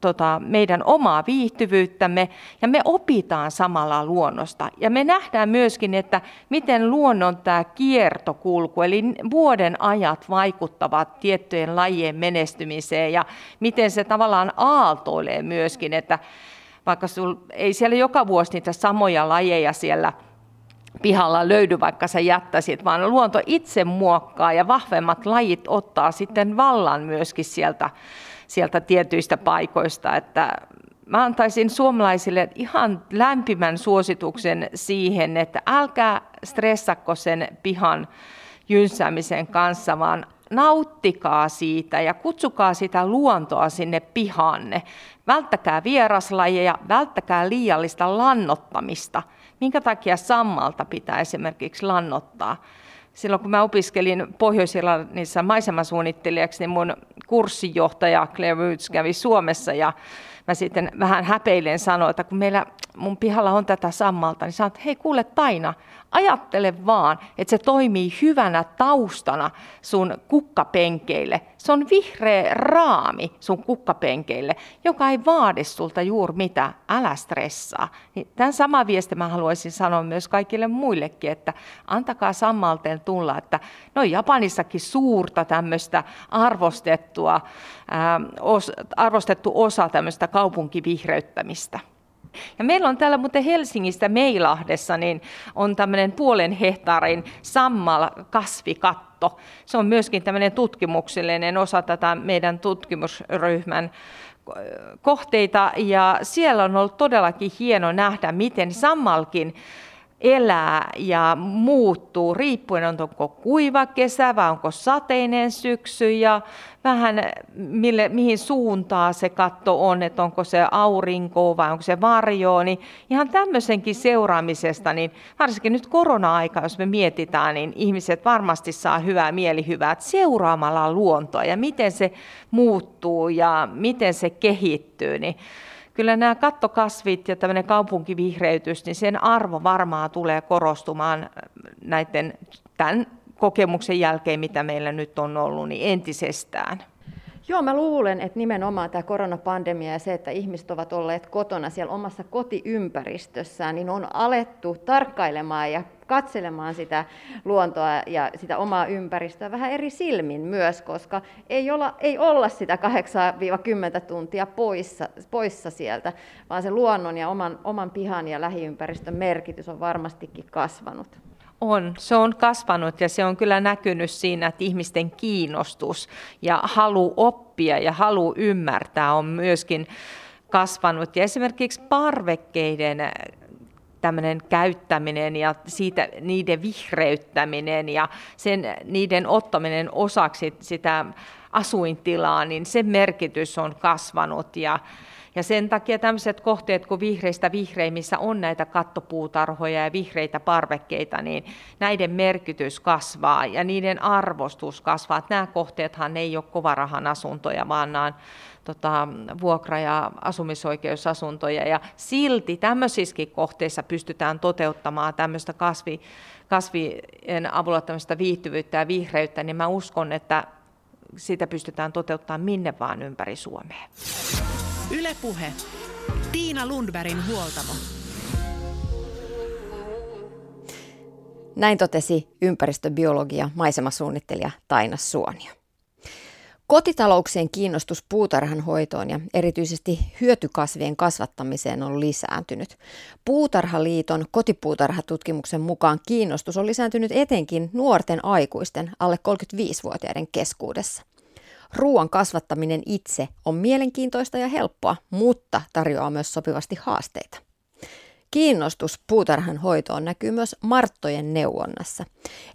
tota, meidän omaa viihtyvyyttämme ja me opitaan samalla luonnosta. Ja me nähdään myöskin, että miten luonnon tämä kiertokulku, eli vuoden ajat vaikuttavat tiettyjen lajien menestymiseen ja miten se tavallaan aaltoilee myöskin, että vaikka sul, ei siellä joka vuosi niitä samoja lajeja siellä – pihalla löydy, vaikka sä jättäisit, vaan luonto itse muokkaa ja vahvemmat lajit ottaa sitten vallan myöskin sieltä, sieltä tietyistä paikoista. Että mä antaisin suomalaisille ihan lämpimän suosituksen siihen, että älkää stressakko sen pihan jynsäämisen kanssa, vaan nauttikaa siitä ja kutsukaa sitä luontoa sinne pihanne. Välttäkää vieraslajeja, välttäkää liiallista lannottamista – Minkä takia sammalta pitää esimerkiksi lannottaa? Silloin kun mä opiskelin Pohjois-Irlannissa maisemasuunnittelijaksi, niin mun kurssijohtaja Claire Woods kävi Suomessa ja mä sitten vähän häpeilen sanoin, että kun meillä mun pihalla on tätä sammalta, niin sanoin, että hei kuule Taina, ajattele vaan, että se toimii hyvänä taustana sun kukkapenkeille. Se on vihreä raami sun kukkapenkeille, joka ei vaadi sulta juuri mitä, älä stressaa. Niin tämän sama viesti mä haluaisin sanoa myös kaikille muillekin, että antakaa sammalteen tulla, että no Japanissakin suurta tämmöistä arvostettua, ää, os, arvostettu osa tämmöistä kaupunkivihreyttämistä. Ja meillä on täällä muuten Helsingistä Meilahdessa, niin on tämmöinen puolen hehtaarin sammal kasvikatto. Se on myöskin tämmöinen tutkimuksellinen osa tätä meidän tutkimusryhmän kohteita ja siellä on ollut todellakin hieno nähdä, miten sammalkin elää ja muuttuu riippuen onko kuiva kesä vai onko sateinen syksy ja vähän mille, mihin suuntaan se katto on, että onko se aurinko vai onko se varjo, niin ihan tämmöisenkin seuraamisesta, niin varsinkin nyt korona-aika, jos me mietitään, niin ihmiset varmasti saa hyvää mielihyvää seuraamalla luontoa ja miten se muuttuu ja miten se kehittyy, niin kyllä nämä kattokasvit ja tämmöinen kaupunkivihreytys, niin sen arvo varmaan tulee korostumaan näiden tämän kokemuksen jälkeen, mitä meillä nyt on ollut, niin entisestään. Joo, mä luulen, että nimenomaan tämä koronapandemia ja se, että ihmiset ovat olleet kotona siellä omassa kotiympäristössään, niin on alettu tarkkailemaan ja katselemaan sitä luontoa ja sitä omaa ympäristöä vähän eri silmin myös, koska ei olla, ei olla sitä 8-10 tuntia poissa, poissa sieltä, vaan se luonnon ja oman, oman pihan ja lähiympäristön merkitys on varmastikin kasvanut. On, se on kasvanut ja se on kyllä näkynyt siinä, että ihmisten kiinnostus ja halu oppia ja halu ymmärtää on myöskin kasvanut. Ja esimerkiksi parvekkeiden tämmöinen käyttäminen ja siitä, niiden vihreyttäminen ja sen, niiden ottaminen osaksi sitä asuintilaa, niin sen merkitys on kasvanut ja, ja sen takia tämmöiset kohteet kuin vihreistä vihreimmissä on näitä kattopuutarhoja ja vihreitä parvekkeita, niin näiden merkitys kasvaa ja niiden arvostus kasvaa. Nämä kohteethan ei ole kovarahan asuntoja, vaan nämä on tota, vuokra- ja asumisoikeusasuntoja. Ja silti tämmöisissäkin kohteissa pystytään toteuttamaan tämmöistä kasvi, kasvien avulla tämmöistä viihtyvyyttä ja vihreyttä, niin mä uskon, että sitä pystytään toteuttamaan minne vaan ympäri Suomea. Ylepuhe. Tiina Lundbergin huoltamo. Näin totesi ympäristöbiologia maisemasuunnittelija Taina Suonio. Kotitalouksien kiinnostus puutarhan hoitoon ja erityisesti hyötykasvien kasvattamiseen on lisääntynyt. Puutarhaliiton kotipuutarhatutkimuksen mukaan kiinnostus on lisääntynyt etenkin nuorten aikuisten alle 35-vuotiaiden keskuudessa. Ruoan kasvattaminen itse on mielenkiintoista ja helppoa, mutta tarjoaa myös sopivasti haasteita. Kiinnostus puutarhan hoitoon näkyy myös Marttojen neuvonnassa.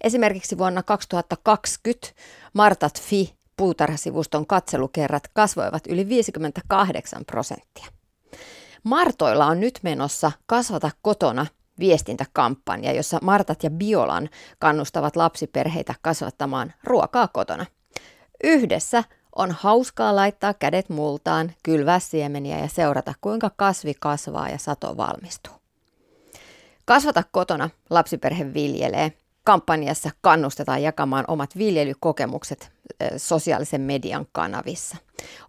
Esimerkiksi vuonna 2020 Martat Fi puutarhasivuston katselukerrat kasvoivat yli 58 prosenttia. Martoilla on nyt menossa Kasvata kotona viestintäkampanja, jossa Martat ja Biolan kannustavat lapsiperheitä kasvattamaan ruokaa kotona. Yhdessä on hauskaa laittaa kädet multaan, kylvää siemeniä ja seurata, kuinka kasvi kasvaa ja sato valmistuu. Kasvata kotona lapsiperhe viljelee kampanjassa kannustetaan jakamaan omat viljelykokemukset sosiaalisen median kanavissa.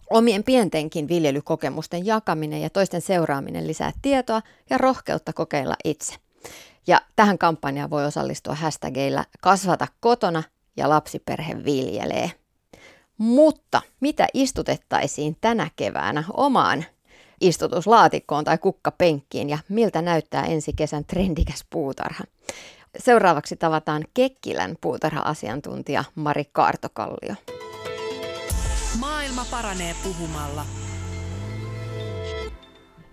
Omien pientenkin viljelykokemusten jakaminen ja toisten seuraaminen lisää tietoa ja rohkeutta kokeilla itse. Ja tähän kampanjaan voi osallistua hashtageilla kasvata kotona ja lapsiperhe viljelee. Mutta mitä istutettaisiin tänä keväänä omaan istutuslaatikkoon tai kukkapenkkiin ja miltä näyttää ensi kesän trendikäs puutarha? Seuraavaksi tavataan Kekkilän puutarha-asiantuntija Mari Kaartokallio. Maailma paranee puhumalla.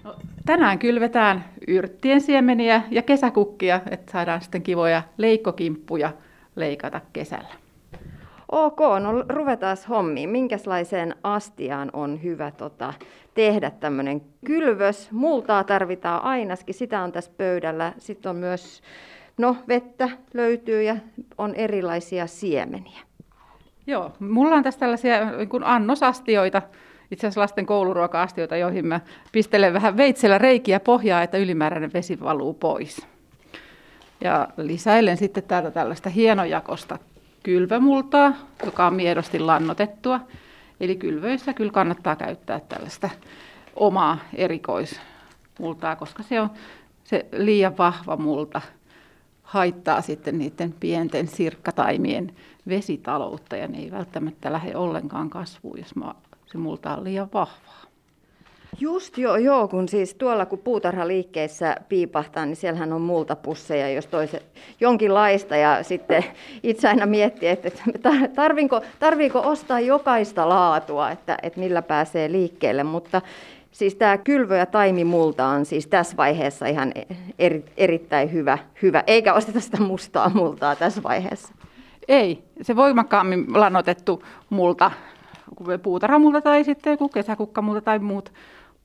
No, tänään kylvetään yrttien siemeniä ja kesäkukkia, että saadaan sitten kivoja leikkokimppuja leikata kesällä. Ok, no ruvetaan hommiin. Minkälaiseen astiaan on hyvä tota, tehdä tämmöinen kylvös? Multaa tarvitaan ainakin, sitä on tässä pöydällä. Sitten on myös No, vettä löytyy ja on erilaisia siemeniä. Joo, mulla on tässä tällaisia niin kuin annosastioita, itse asiassa lasten kouluruoka-astioita, joihin mä pistelen vähän veitsellä reikiä pohjaa, että ylimääräinen vesi valuu pois. Ja lisäilen sitten täältä tällaista hienojakosta kylvämultaa, joka on miedosti lannotettua. Eli kylvöissä kyllä kannattaa käyttää tällaista omaa erikoismultaa, koska se on se liian vahva multa haittaa sitten niiden pienten sirkkataimien vesitaloutta ja ne ei välttämättä lähde ollenkaan kasvuun, jos se multa on liian vahvaa. Just joo, joo, kun siis tuolla kun puutarhaliikkeissä piipahtaa, niin siellähän on multapusseja, jos toiset jonkinlaista. Ja sitten itse aina miettii, että tarviinko, tarviinko ostaa jokaista laatua, että, että millä pääsee liikkeelle. Mutta siis tämä kylvö- ja taimimulta on siis tässä vaiheessa ihan eri, erittäin hyvä, hyvä, eikä osteta sitä mustaa multaa tässä vaiheessa. Ei, se voimakkaammin lannotettu multa, puutarhamulta tai sitten joku kesäkukkamulta tai muut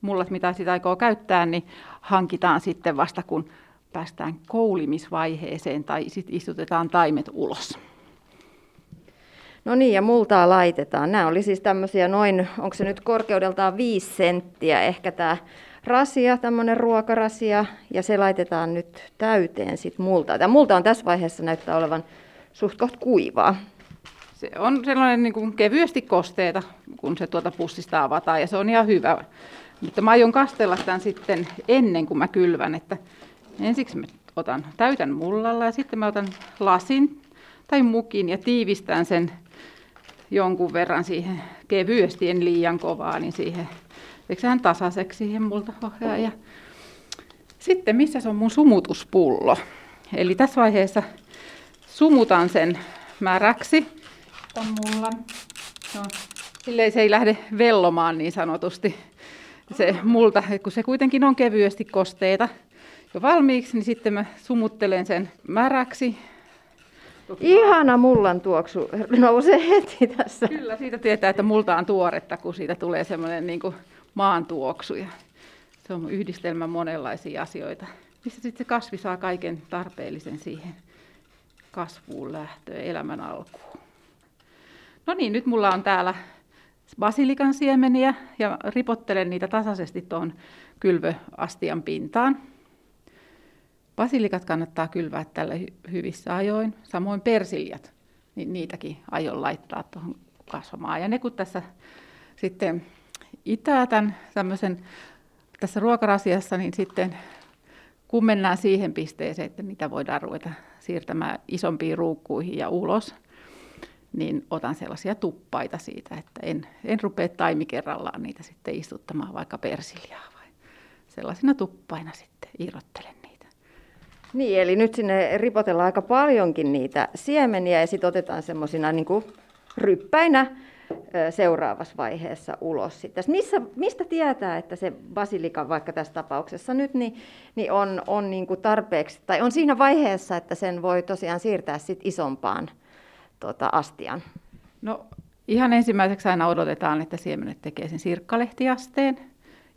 mullat, mitä sitä aikoo käyttää, niin hankitaan sitten vasta kun päästään koulimisvaiheeseen tai sitten istutetaan taimet ulos. No niin, ja multaa laitetaan. Nämä oli siis tämmöisiä noin, onko se nyt korkeudeltaan 5 senttiä ehkä tämä rasia, tämmöinen ruokarasia, ja se laitetaan nyt täyteen sitten multaa. Tämä multa on tässä vaiheessa näyttää olevan suht koht kuivaa. Se on sellainen niin kuin kevyesti kosteeta, kun se tuota pussista avataan, ja se on ihan hyvä. Mutta mä aion kastella tämän sitten ennen kuin mä kylvän, että ensiksi mä otan, täytän mullalla ja sitten mä otan lasin tai mukin ja tiivistän sen jonkun verran siihen kevyesti, en liian kovaa, niin siihen, eikö sehän tasaiseksi siihen multa Ja sitten missä se on mun sumutuspullo? Eli tässä vaiheessa sumutan sen märäksi tämän mullan. No, silleen se ei lähde vellomaan niin sanotusti se multa, kun se kuitenkin on kevyesti kosteita jo valmiiksi, niin sitten mä sumuttelen sen märäksi. Ihana mullan tuoksu nousee heti tässä. Kyllä, siitä tietää, että multa on tuoretta, kun siitä tulee semmoinen niin maan tuoksu. Ja se on yhdistelmä monenlaisia asioita, missä sitten se kasvi saa kaiken tarpeellisen siihen kasvuun lähtöön, elämän alkuun. No niin, nyt mulla on täällä basilikan siemeniä ja ripottelen niitä tasaisesti tuon kylvöastian pintaan. Basilikat kannattaa kylvää tällä hyvissä ajoin, samoin persiljat, niin niitäkin aion laittaa tuohon kasvamaan. Ja ne kun tässä sitten itää tämän tämmöisen tässä ruokarasiassa, niin sitten kun mennään siihen pisteeseen, että niitä voidaan ruveta siirtämään isompiin ruukkuihin ja ulos, niin otan sellaisia tuppaita siitä, että en, en rupea taimi kerrallaan niitä sitten istuttamaan vaikka persiljaa, vai sellaisina tuppaina sitten irrottelen niitä. Niin, eli nyt sinne ripotellaan aika paljonkin niitä siemeniä ja sitten otetaan semmoisina niin ryppäinä seuraavassa vaiheessa ulos. Sitten. Missä, mistä tietää, että se basilika vaikka tässä tapauksessa nyt niin, niin on, on niin kuin tarpeeksi, tai on siinä vaiheessa, että sen voi tosiaan siirtää sit isompaan tuota, astian? No ihan ensimmäiseksi aina odotetaan, että siemenet tekee sen sirkkalehtiasteen.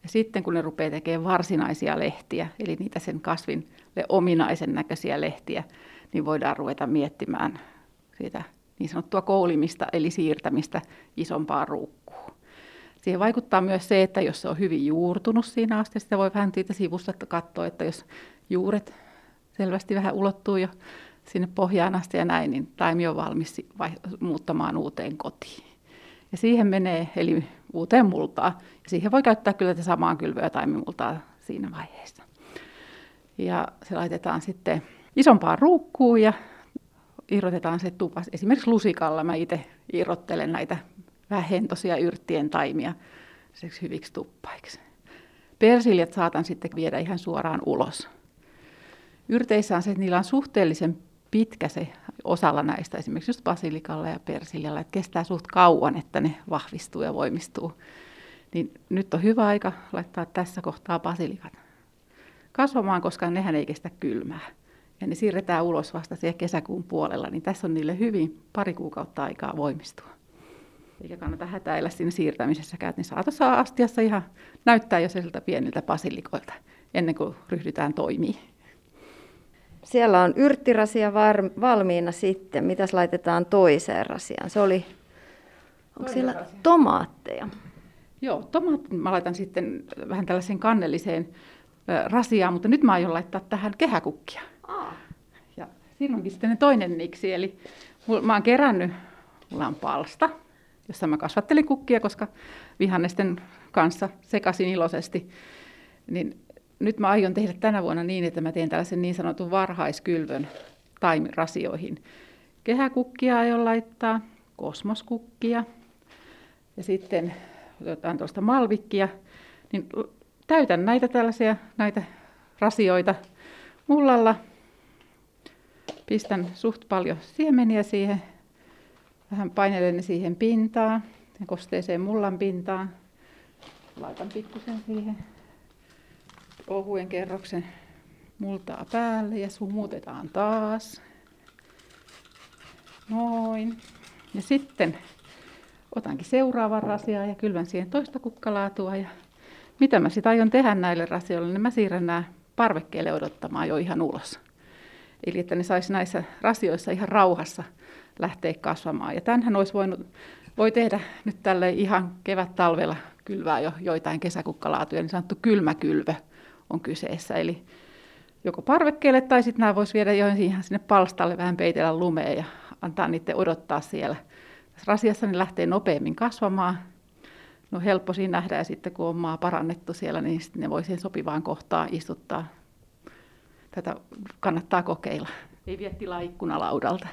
Ja sitten kun ne rupeaa tekemään varsinaisia lehtiä, eli niitä sen kasvin ominaisen näköisiä lehtiä, niin voidaan ruveta miettimään siitä niin sanottua koulimista, eli siirtämistä isompaan ruukkuun. Siihen vaikuttaa myös se, että jos se on hyvin juurtunut siinä asti, sitä voi vähän siitä sivusta katsoa, että jos juuret selvästi vähän ulottuu jo sinne pohjaan asti ja näin, niin taimi on valmis vai, muuttamaan uuteen kotiin. Ja siihen menee, eli uuteen multaan. Ja siihen voi käyttää kyllä tätä samaa kylvöä taimimultaa siinä vaiheessa. Ja se laitetaan sitten isompaan ruukkuun ja irrotetaan se tupas. Esimerkiksi lusikalla mä itse irrottelen näitä vähentosia yrttien taimia hyviksi tuppaiksi. Persiljat saatan sitten viedä ihan suoraan ulos. Yrteissä on se, että niillä on suhteellisen pitkä se osalla näistä, esimerkiksi just basilikalla ja persiljalla, että kestää suht kauan, että ne vahvistuu ja voimistuu. Niin nyt on hyvä aika laittaa tässä kohtaa basilikat kasvamaan, koska nehän ei kestä kylmää. Ja ne siirretään ulos vasta siellä kesäkuun puolella, niin tässä on niille hyvin pari kuukautta aikaa voimistua. Eikä kannata hätäillä siinä siirtämisessäkään, niin saa tuossa astiassa ihan näyttää jo sieltä pieniltä basilikoilta ennen kuin ryhdytään toimimaan. Siellä on yrttirasia var, valmiina sitten. Mitäs laitetaan toiseen rasiaan? Se oli, onko siellä rasia. tomaatteja? Joo, tomaatti mä laitan sitten vähän tällaiseen kannelliseen rasiaan, mutta nyt mä aion laittaa tähän kehäkukkia. Aa. Ja siinä onkin sitten toinen niksi, eli mä oon kerännyt, mulla on palsta, jossa mä kasvattelin kukkia, koska vihannesten kanssa sekasin iloisesti. Niin nyt mä aion tehdä tänä vuonna niin, että mä teen tällaisen niin sanotun varhaiskylvön taimirasioihin. Kehäkukkia aion laittaa, kosmoskukkia ja sitten jotain tuosta malvikkia. Niin täytän näitä tällaisia näitä rasioita mullalla. Pistän suht paljon siemeniä siihen. Vähän painelen siihen pintaan, kosteeseen mullan pintaan. Laitan pikkusen siihen ohuen kerroksen multaa päälle ja sumutetaan taas. Noin. Ja sitten otankin seuraavan rasiaa ja kylvän siihen toista kukkalaatua. Ja mitä mä sitten aion tehdä näille rasioille, niin mä siirrän nämä parvekkeelle odottamaan jo ihan ulos. Eli että ne saisi näissä rasioissa ihan rauhassa lähteä kasvamaan. Ja tämähän olisi voinut, voi tehdä nyt tälle ihan kevät-talvella kylvää jo joitain kesäkukkalaatuja, niin sanottu kylmäkylvö on kyseessä. Eli joko parvekkeelle tai sitten nämä voisi viedä jo ihan sinne palstalle vähän peitellä lumeen ja antaa niiden odottaa siellä. Tässä rasiassa ne lähtee nopeammin kasvamaan. No helppo siinä nähdä ja sitten kun on maa parannettu siellä, niin sitten ne voi siihen sopivaan kohtaan istuttaa. Tätä kannattaa kokeilla. Ei vie tilaa ikkunalaudalta.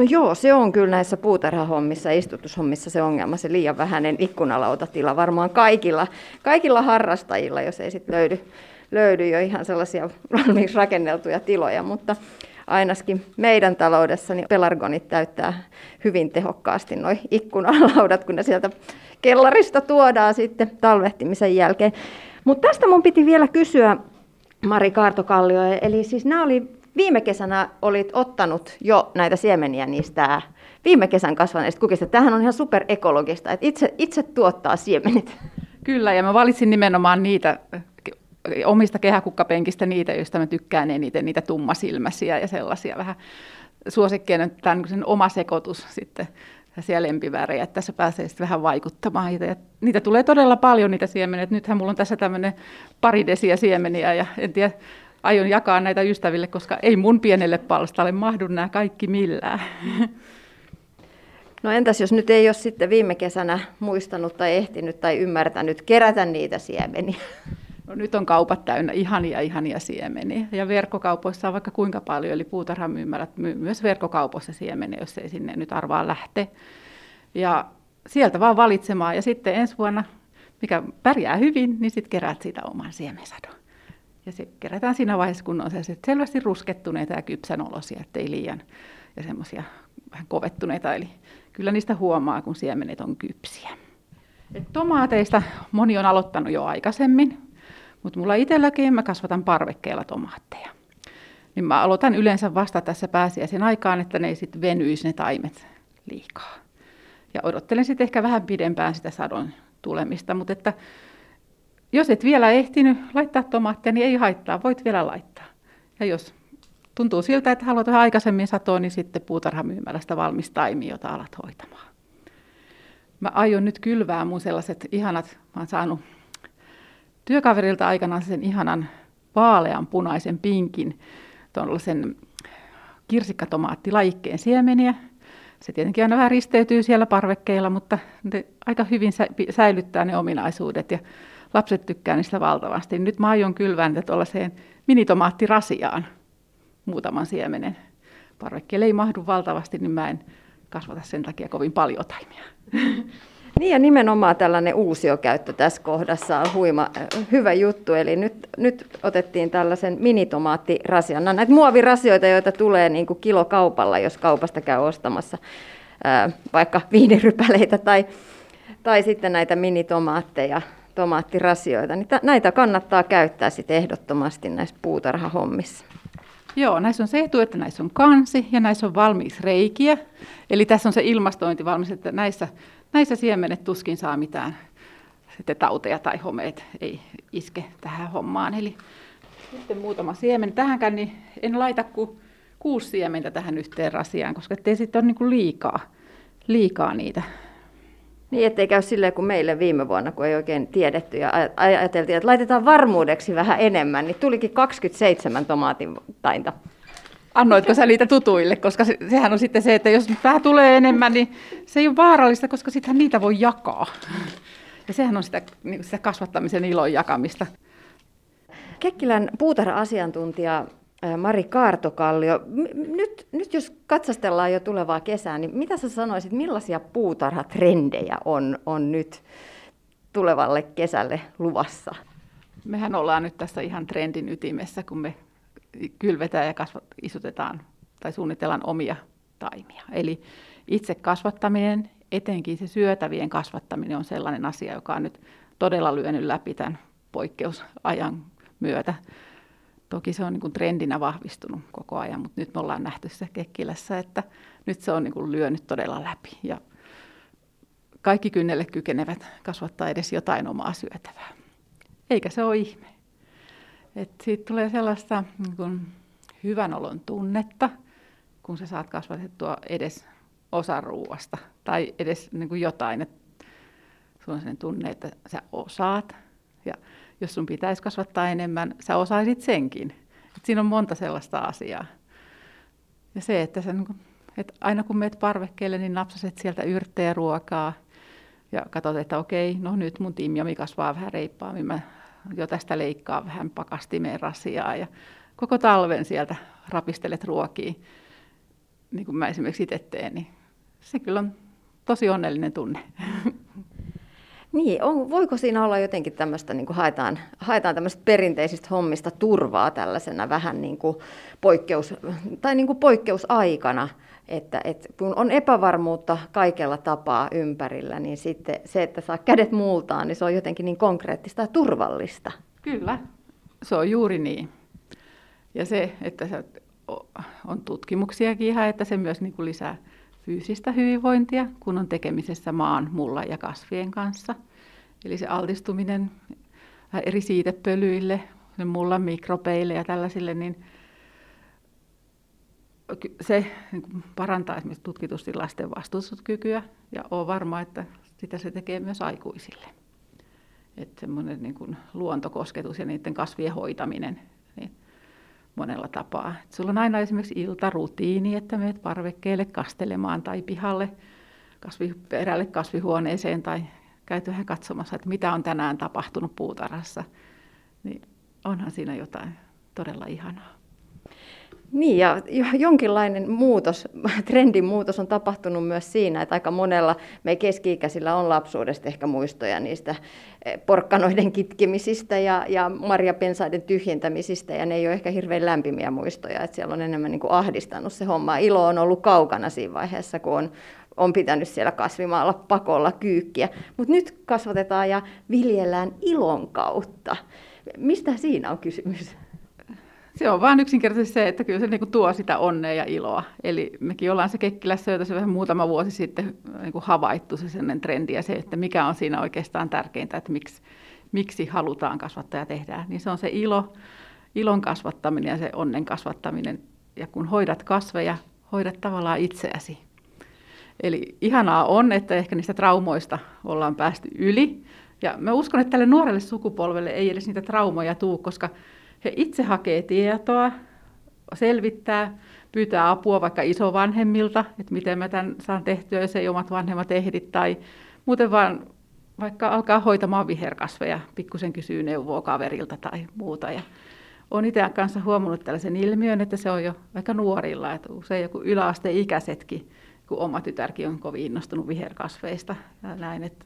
No joo, se on kyllä näissä puutarhahommissa, istutushommissa se ongelma, se liian vähäinen ikkunalautatila varmaan kaikilla, kaikilla harrastajilla, jos ei sitten löydy, löydy jo ihan sellaisia *laughs* valmiiksi rakenneltuja tiloja, mutta ainakin meidän taloudessa niin pelargonit täyttää hyvin tehokkaasti nuo ikkunalaudat, kun ne sieltä kellarista tuodaan sitten talvehtimisen jälkeen. Mutta tästä mun piti vielä kysyä, Mari Kaartokallio, eli siis nämä oli viime kesänä olit ottanut jo näitä siemeniä niistä viime kesän kasvaneista kukista. Tämähän on ihan superekologista, että itse, itse tuottaa siemenet. Kyllä, ja mä valitsin nimenomaan niitä omista kehäkukkapenkistä niitä, joista mä tykkään eniten, niitä tummasilmäisiä ja sellaisia vähän suosikkeena tämän sen oma sekoitus sitten siellä lempivärejä, että tässä pääsee sitten vähän vaikuttamaan. Ja niitä tulee todella paljon niitä siemeniä. Nythän mulla on tässä tämmöinen pari desiä siemeniä ja en tiedä, aion jakaa näitä ystäville, koska ei mun pienelle palstalle mahdu nämä kaikki millään. No entäs jos nyt ei ole sitten viime kesänä muistanut tai ehtinyt tai ymmärtänyt kerätä niitä siemeniä? No nyt on kaupat täynnä ihania, ihania siemeniä. Ja verkkokaupoissa on vaikka kuinka paljon, eli puutarhamyymälät myy myös verkkokaupoissa siemeniä, jos ei sinne nyt arvaa lähte. Ja sieltä vaan valitsemaan. Ja sitten ensi vuonna, mikä pärjää hyvin, niin sitten keräät siitä oman siemensadon. Ja se kerätään siinä vaiheessa, kun on se selvästi ruskettuneita ja kypsän olosia, ettei liian ja semmoisia vähän kovettuneita. Eli kyllä niistä huomaa, kun siemenet on kypsiä. Et tomaateista moni on aloittanut jo aikaisemmin, mutta mulla itselläkin mä kasvatan parvekkeella tomaatteja. Niin mä aloitan yleensä vasta tässä pääsiäisen aikaan, että ne ei sitten venyisi ne taimet liikaa. Ja odottelen sitten ehkä vähän pidempään sitä sadon tulemista, mutta että jos et vielä ehtinyt laittaa tomaatteja, niin ei haittaa, voit vielä laittaa. Ja jos tuntuu siltä, että haluat vähän aikaisemmin satoa, niin sitten puutarhamyymälästä valmis taimi, jota alat hoitamaan. Mä aion nyt kylvää mun sellaiset ihanat, mä oon saanut työkaverilta aikanaan sen ihanan vaalean punaisen pinkin, tuollaisen kirsikkatomaattilajikkeen siemeniä. Se tietenkin aina vähän risteytyy siellä parvekkeilla, mutta ne aika hyvin säilyttää ne ominaisuudet ja lapset tykkää niistä valtavasti. Nyt mä aion kylvää niitä tuollaiseen minitomaattirasiaan muutaman siemenen. Parvekkeelle ei mahdu valtavasti, niin mä en kasvata sen takia kovin paljon taimia. *laughs* Niin ja nimenomaan tällainen uusiokäyttö tässä kohdassa on huima, hyvä juttu. Eli nyt, nyt otettiin tällaisen minitomaattirasion. No, näitä muovirasioita, joita tulee niin kuin kilokaupalla, jos kaupasta käy ostamassa vaikka viinirypäleitä tai, tai sitten näitä minitomaatteja, tomaattirasioita. Niin näitä kannattaa käyttää sitten ehdottomasti näissä puutarhahommissa. Joo, näissä on se etu, että näissä on kansi ja näissä on valmis reikiä. Eli tässä on se ilmastointi valmis, että näissä näissä siemenet tuskin saa mitään sitten tauteja tai homeet ei iske tähän hommaan. Eli sitten muutama siemen. Tähänkään niin en laita kuin kuusi siementä tähän yhteen rasiaan, koska ettei sitten ole niin liikaa, liikaa niitä. Niin, ettei käy silleen kuin meille viime vuonna, kun ei oikein tiedetty ja ajateltiin, että laitetaan varmuudeksi vähän enemmän, niin tulikin 27 tomaatin tainta. Annoitko sä niitä tutuille, koska se, sehän on sitten se, että jos vähän tulee enemmän, niin se ei ole vaarallista, koska sittenhän niitä voi jakaa. Ja sehän on sitä, niin sitä kasvattamisen ilon jakamista. Kekkilän puutarha-asiantuntija Mari Kaartokallio, nyt, nyt jos katsastellaan jo tulevaa kesää, niin mitä sä sanoisit, millaisia puutarhatrendejä on, on nyt tulevalle kesälle luvassa? Mehän ollaan nyt tässä ihan trendin ytimessä, kun me kylvetään ja kasvat, isutetaan tai suunnitellaan omia taimia. Eli itse kasvattaminen, etenkin se syötävien kasvattaminen on sellainen asia, joka on nyt todella lyönyt läpi tämän poikkeusajan myötä. Toki se on niin kuin trendinä vahvistunut koko ajan, mutta nyt me ollaan nähty se Kekkilässä, että nyt se on niin kuin lyönyt todella läpi. Ja kaikki kynnelle kykenevät kasvattaa edes jotain omaa syötävää. Eikä se ole ihme. Et siitä tulee sellaista niin kuin hyvän olon tunnetta, kun sä saat kasvatettua edes osa ruuasta tai edes niin kuin jotain. Et sulla on sellainen tunne, että sä osaat. Ja jos sun pitäisi kasvattaa enemmän, sä osaisit senkin. Et siinä on monta sellaista asiaa. Ja se, että, sä, niin että aina kun meet parvekkeelle, niin napsaset sieltä yrttejä ruokaa ja katsot, että okei, no nyt mun timjami kasvaa vähän reippaammin, mä jo tästä leikkaa vähän pakastimeen rasiaa ja koko talven sieltä rapistelet ruokia, niin kuin mä esimerkiksi itse teen, niin se kyllä on tosi onnellinen tunne. *laughs* Niin, on, voiko siinä olla jotenkin tämmöistä, niin kuin haetaan, haetaan tämmöistä perinteisistä hommista turvaa tällaisena vähän niin kuin poikkeus, tai niin kuin poikkeusaikana, että, että kun on epävarmuutta kaikella tapaa ympärillä, niin sitten se, että saa kädet muultaan, niin se on jotenkin niin konkreettista ja turvallista. Kyllä, se on juuri niin. Ja se, että se on tutkimuksiakin ihan, että se myös niin kuin lisää fyysistä hyvinvointia, kun on tekemisessä maan, mulla ja kasvien kanssa. Eli se altistuminen eri siitepölyille, mullan mikrobeille ja tällaisille, niin se niin parantaa esimerkiksi tutkitusti lasten vastustuskykyä ja on varma, että sitä se tekee myös aikuisille. Että semmoinen niin kuin luontokosketus ja niiden kasvien hoitaminen monella tapaa. Et sulla on aina esimerkiksi iltarutiini, että menet parvekkeelle kastelemaan tai pihalle kasvi, kasvihuoneeseen tai käyt vähän katsomassa, että mitä on tänään tapahtunut puutarhassa. Niin onhan siinä jotain todella ihanaa. Niin, ja jonkinlainen muutos, *laughs* trendin muutos on tapahtunut myös siinä, että aika monella me keski-ikäisillä on lapsuudesta ehkä muistoja niistä eh, porkkanoiden kitkemisistä ja, ja marjapensaiden tyhjentämisistä, ja ne ei ole ehkä hirveän lämpimiä muistoja, että siellä on enemmän niin kuin ahdistanut se homma. Ilo on ollut kaukana siinä vaiheessa, kun on, on pitänyt siellä kasvimaalla pakolla kyykkiä, mutta nyt kasvatetaan ja viljellään ilon kautta. Mistä siinä on kysymys? Se on vain yksinkertaisesti se, että kyllä se niin kuin tuo sitä onnea ja iloa. Eli mekin ollaan se Kekkilässä se vähän muutama vuosi sitten niin kuin havaittu se sellainen trendi ja se, että mikä on siinä oikeastaan tärkeintä, että miksi, miksi halutaan kasvattaa ja tehdään. Niin se on se ilo, ilon kasvattaminen ja se onnen kasvattaminen. Ja kun hoidat kasveja, hoidat tavallaan itseäsi. Eli ihanaa on, että ehkä niistä traumoista ollaan päästy yli. Ja mä uskon, että tälle nuorelle sukupolvelle ei edes niitä traumoja tuu, koska he itse hakee tietoa, selvittää, pyytää apua vaikka isovanhemmilta, että miten mä tämän saan tehtyä, jos ei omat vanhemmat ehdi, tai muuten vaan vaikka alkaa hoitamaan viherkasveja, pikkusen kysyy neuvoa kaverilta tai muuta. Ja olen itse kanssa huomannut tällaisen ilmiön, että se on jo aika nuorilla, että usein joku yläasteikäisetkin, kun oma tytärkin on kovin innostunut viherkasveista ja näin, että,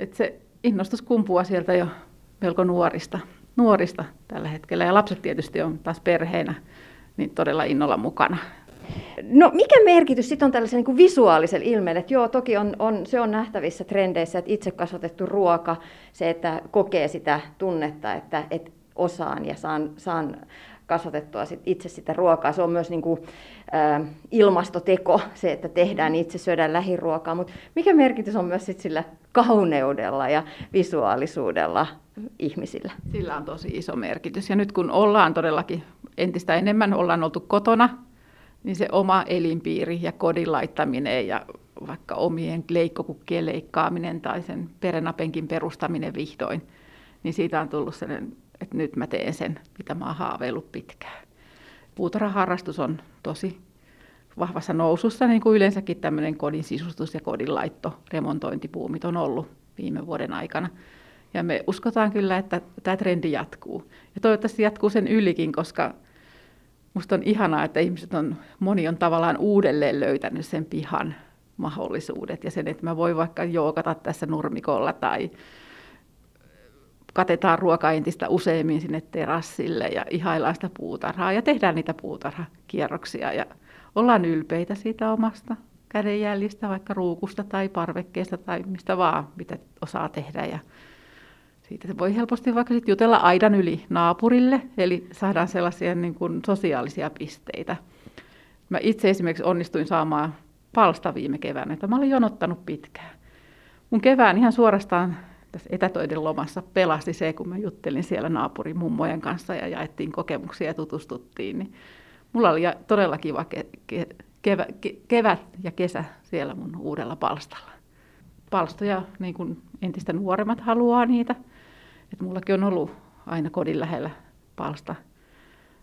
että se innostus kumpuaa sieltä jo melko nuorista nuorista tällä hetkellä. Ja lapset tietysti on taas perheenä niin todella innolla mukana. No mikä merkitys sitten on tällaisen niin kuin visuaalisella ilmeellä? Että joo, toki on, on, se on nähtävissä trendeissä, että itse kasvatettu ruoka, se, että kokee sitä tunnetta, että, että osaan ja saan, saan kasvatettua sit itse sitä ruokaa. Se on myös niin kuin, ä, ilmastoteko, se, että tehdään itse, syödään lähiruokaa. Mutta mikä merkitys on myös sit sillä kauneudella ja visuaalisuudella ihmisillä? Sillä on tosi iso merkitys. Ja nyt kun ollaan todellakin entistä enemmän ollaan oltu kotona, niin se oma elinpiiri ja kodin laittaminen ja vaikka omien leikkokukkien leikkaaminen tai sen perenapenkin perustaminen vihdoin, niin siitä on tullut sellainen että nyt mä teen sen, mitä mä oon haaveillut pitkään. Puutarhaharrastus on tosi vahvassa nousussa, niin kuin yleensäkin tämmöinen kodin sisustus ja kodin laitto, remontointipuumit on ollut viime vuoden aikana. Ja me uskotaan kyllä, että tämä trendi jatkuu. Ja toivottavasti jatkuu sen ylikin, koska musta on ihanaa, että ihmiset on, moni on tavallaan uudelleen löytänyt sen pihan mahdollisuudet ja sen, että mä voin vaikka jookata tässä nurmikolla tai katetaan ruoka entistä useammin sinne terassille ja ihaillaan sitä puutarhaa ja tehdään niitä puutarhakierroksia ja ollaan ylpeitä siitä omasta kädenjäljistä, vaikka ruukusta tai parvekkeesta tai mistä vaan, mitä osaa tehdä. Ja siitä voi helposti vaikka sit jutella aidan yli naapurille, eli saadaan sellaisia niin kuin sosiaalisia pisteitä. Mä itse esimerkiksi onnistuin saamaan palsta viime keväänä, että mä olin jonottanut pitkään. Mun kevään ihan suorastaan tässä etätöiden lomassa pelasti se, kun mä juttelin siellä naapurin mummojen kanssa ja jaettiin kokemuksia ja tutustuttiin. Niin mulla oli todella kiva ke- ke- kevä, ke- kevät ja kesä siellä mun uudella palstalla. Palstoja, niin kuin entistä nuoremmat haluaa niitä. Et mullakin on ollut aina kodin lähellä palsta.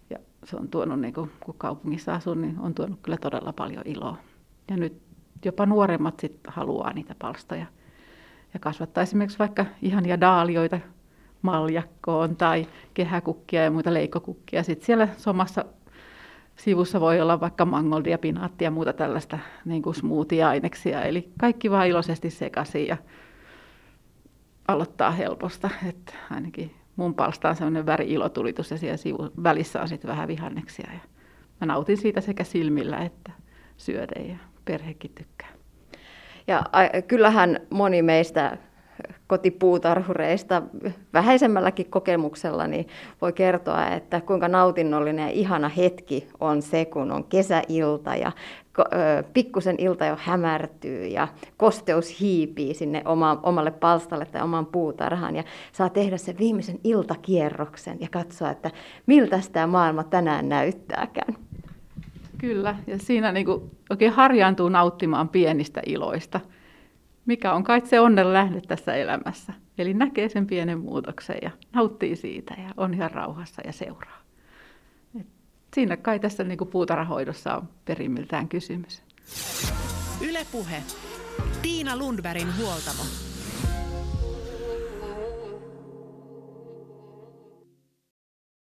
Ja se on tuonut, niin kuin, kun kaupungissa asun, niin on tuonut kyllä todella paljon iloa. Ja nyt jopa nuoremmat sit haluaa niitä palstoja. Ja kasvattaa esimerkiksi vaikka ihania daalioita maljakkoon tai kehäkukkia ja muita leikkokukkia. Sitten siellä somassa sivussa voi olla vaikka mangoldia, pinaattia ja muuta tällaista niin smoothie-aineksia. Eli kaikki vaan iloisesti sekaisin ja aloittaa helposta. Että ainakin mun palsta on sellainen väri-ilotulitus ja siellä sivu, välissä on sitten vähän vihanneksia. Ja mä nautin siitä sekä silmillä että syöden ja perhekin tykkää. Ja kyllähän moni meistä kotipuutarhureista vähäisemmälläkin kokemuksella niin voi kertoa, että kuinka nautinnollinen ja ihana hetki on se, kun on kesäilta ja pikkusen ilta jo hämärtyy ja kosteus hiipii sinne oma, omalle palstalle tai oman puutarhaan ja saa tehdä sen viimeisen iltakierroksen ja katsoa, että miltä tämä maailma tänään näyttääkään. Kyllä, ja siinä niin kuin oikein harjaantuu nauttimaan pienistä iloista, mikä on kai se onnen lähde tässä elämässä. Eli näkee sen pienen muutoksen ja nauttii siitä ja on ihan rauhassa ja seuraa. Et siinä kai tässä niin kuin puutarhahoidossa on perimmiltään kysymys. Ylepuhe. Tiina Lundbergin huoltamo.